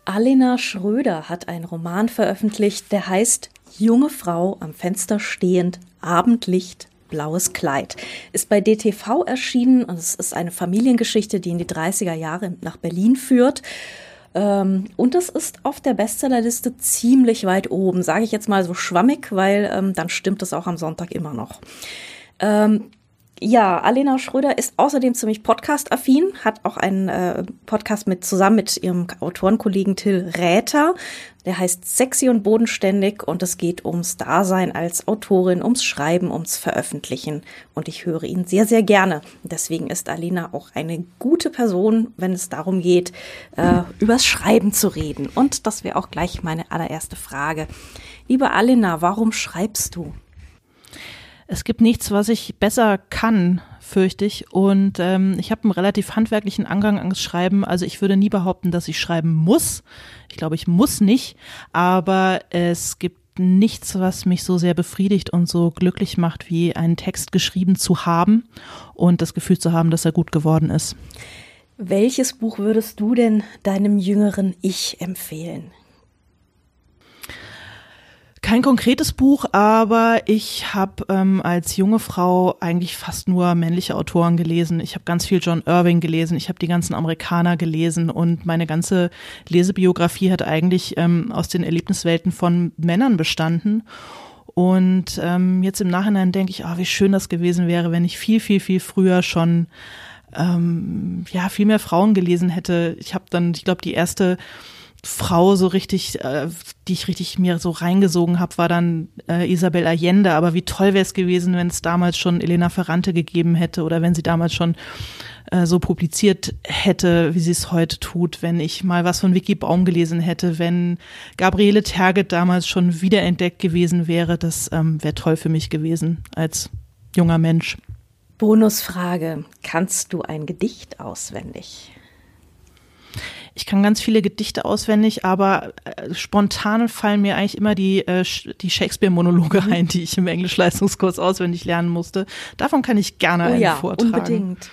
Alena Schröder hat einen Roman veröffentlicht, der heißt Junge Frau am Fenster stehend, Abendlicht, blaues Kleid. Ist bei DTV erschienen und es ist eine Familiengeschichte, die in die 30er Jahre nach Berlin führt. Ähm, und es ist auf der Bestsellerliste ziemlich weit oben, sage ich jetzt mal so schwammig, weil ähm, dann stimmt es auch am Sonntag immer noch. Ähm, Ja, Alena Schröder ist außerdem ziemlich podcast-affin, hat auch einen äh, Podcast mit zusammen mit ihrem Autorenkollegen Till Räther. Der heißt Sexy und Bodenständig und es geht ums Dasein als Autorin, ums Schreiben, ums Veröffentlichen. Und ich höre ihn sehr, sehr gerne. Deswegen ist Alena auch eine gute Person, wenn es darum geht, äh, übers Schreiben zu reden. Und das wäre auch gleich meine allererste Frage. Liebe Alena, warum schreibst du? Es gibt nichts, was ich besser kann, fürchte ich. Und ähm, ich habe einen relativ handwerklichen Angang ans Schreiben. Also ich würde nie behaupten, dass ich schreiben muss. Ich glaube, ich muss nicht. Aber es gibt nichts, was mich so sehr befriedigt und so glücklich macht, wie einen Text geschrieben zu haben und das Gefühl zu haben, dass er gut geworden ist. Welches Buch würdest du denn deinem jüngeren Ich empfehlen? Kein konkretes Buch, aber ich habe ähm, als junge Frau eigentlich fast nur männliche Autoren gelesen. Ich habe ganz viel John Irving gelesen, ich habe die ganzen Amerikaner gelesen und meine ganze Lesebiografie hat eigentlich ähm, aus den Erlebniswelten von Männern bestanden. Und ähm, jetzt im Nachhinein denke ich, oh, wie schön das gewesen wäre, wenn ich viel, viel, viel früher schon ähm, ja viel mehr Frauen gelesen hätte. Ich habe dann, ich glaube, die erste Frau so richtig, äh, die ich richtig mir so reingesogen habe, war dann äh, Isabel Allende. Aber wie toll wäre es gewesen, wenn es damals schon Elena Ferrante gegeben hätte oder wenn sie damals schon äh, so publiziert hätte, wie sie es heute tut, wenn ich mal was von Vicky Baum gelesen hätte, wenn Gabriele Terget damals schon wiederentdeckt gewesen wäre. Das ähm, wäre toll für mich gewesen als junger Mensch. Bonusfrage. Kannst du ein Gedicht auswendig? Ich kann ganz viele Gedichte auswendig, aber äh, spontan fallen mir eigentlich immer die, äh, die Shakespeare-Monologe mhm. ein, die ich im Englischleistungskurs auswendig lernen musste. Davon kann ich gerne oh, einen ja, vortragen. Unbedingt.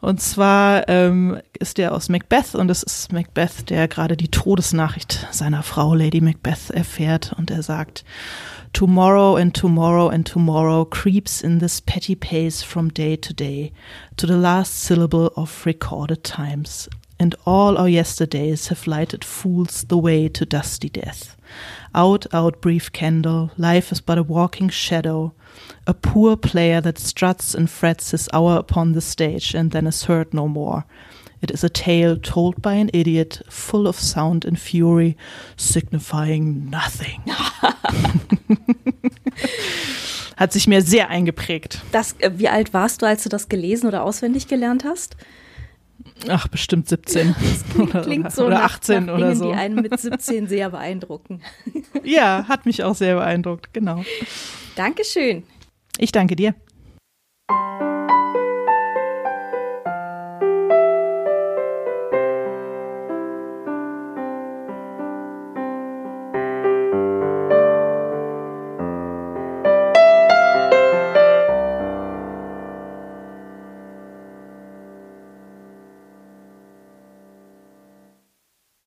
Und zwar ähm, ist der aus Macbeth und es ist Macbeth, der gerade die Todesnachricht seiner Frau Lady Macbeth erfährt und er sagt, Tomorrow and tomorrow and tomorrow creeps in this petty pace from day to day to the last syllable of recorded times and all our yesterdays have lighted fools the way to dusty death. Out, out, brief candle, life is but a walking shadow, a poor player that struts and frets his hour upon the stage and then is heard no more. It is a tale told by an idiot, full of sound and fury, signifying nothing. Hat sich mir sehr eingeprägt. Das, äh, wie alt warst du, als du das gelesen oder auswendig gelernt hast? Ach, bestimmt 17. Klingt, oder, klingt so oder 18 nach oder Dingen, so. Die einen mit 17 sehr beeindrucken. Ja, hat mich auch sehr beeindruckt, genau. Dankeschön. Ich danke dir.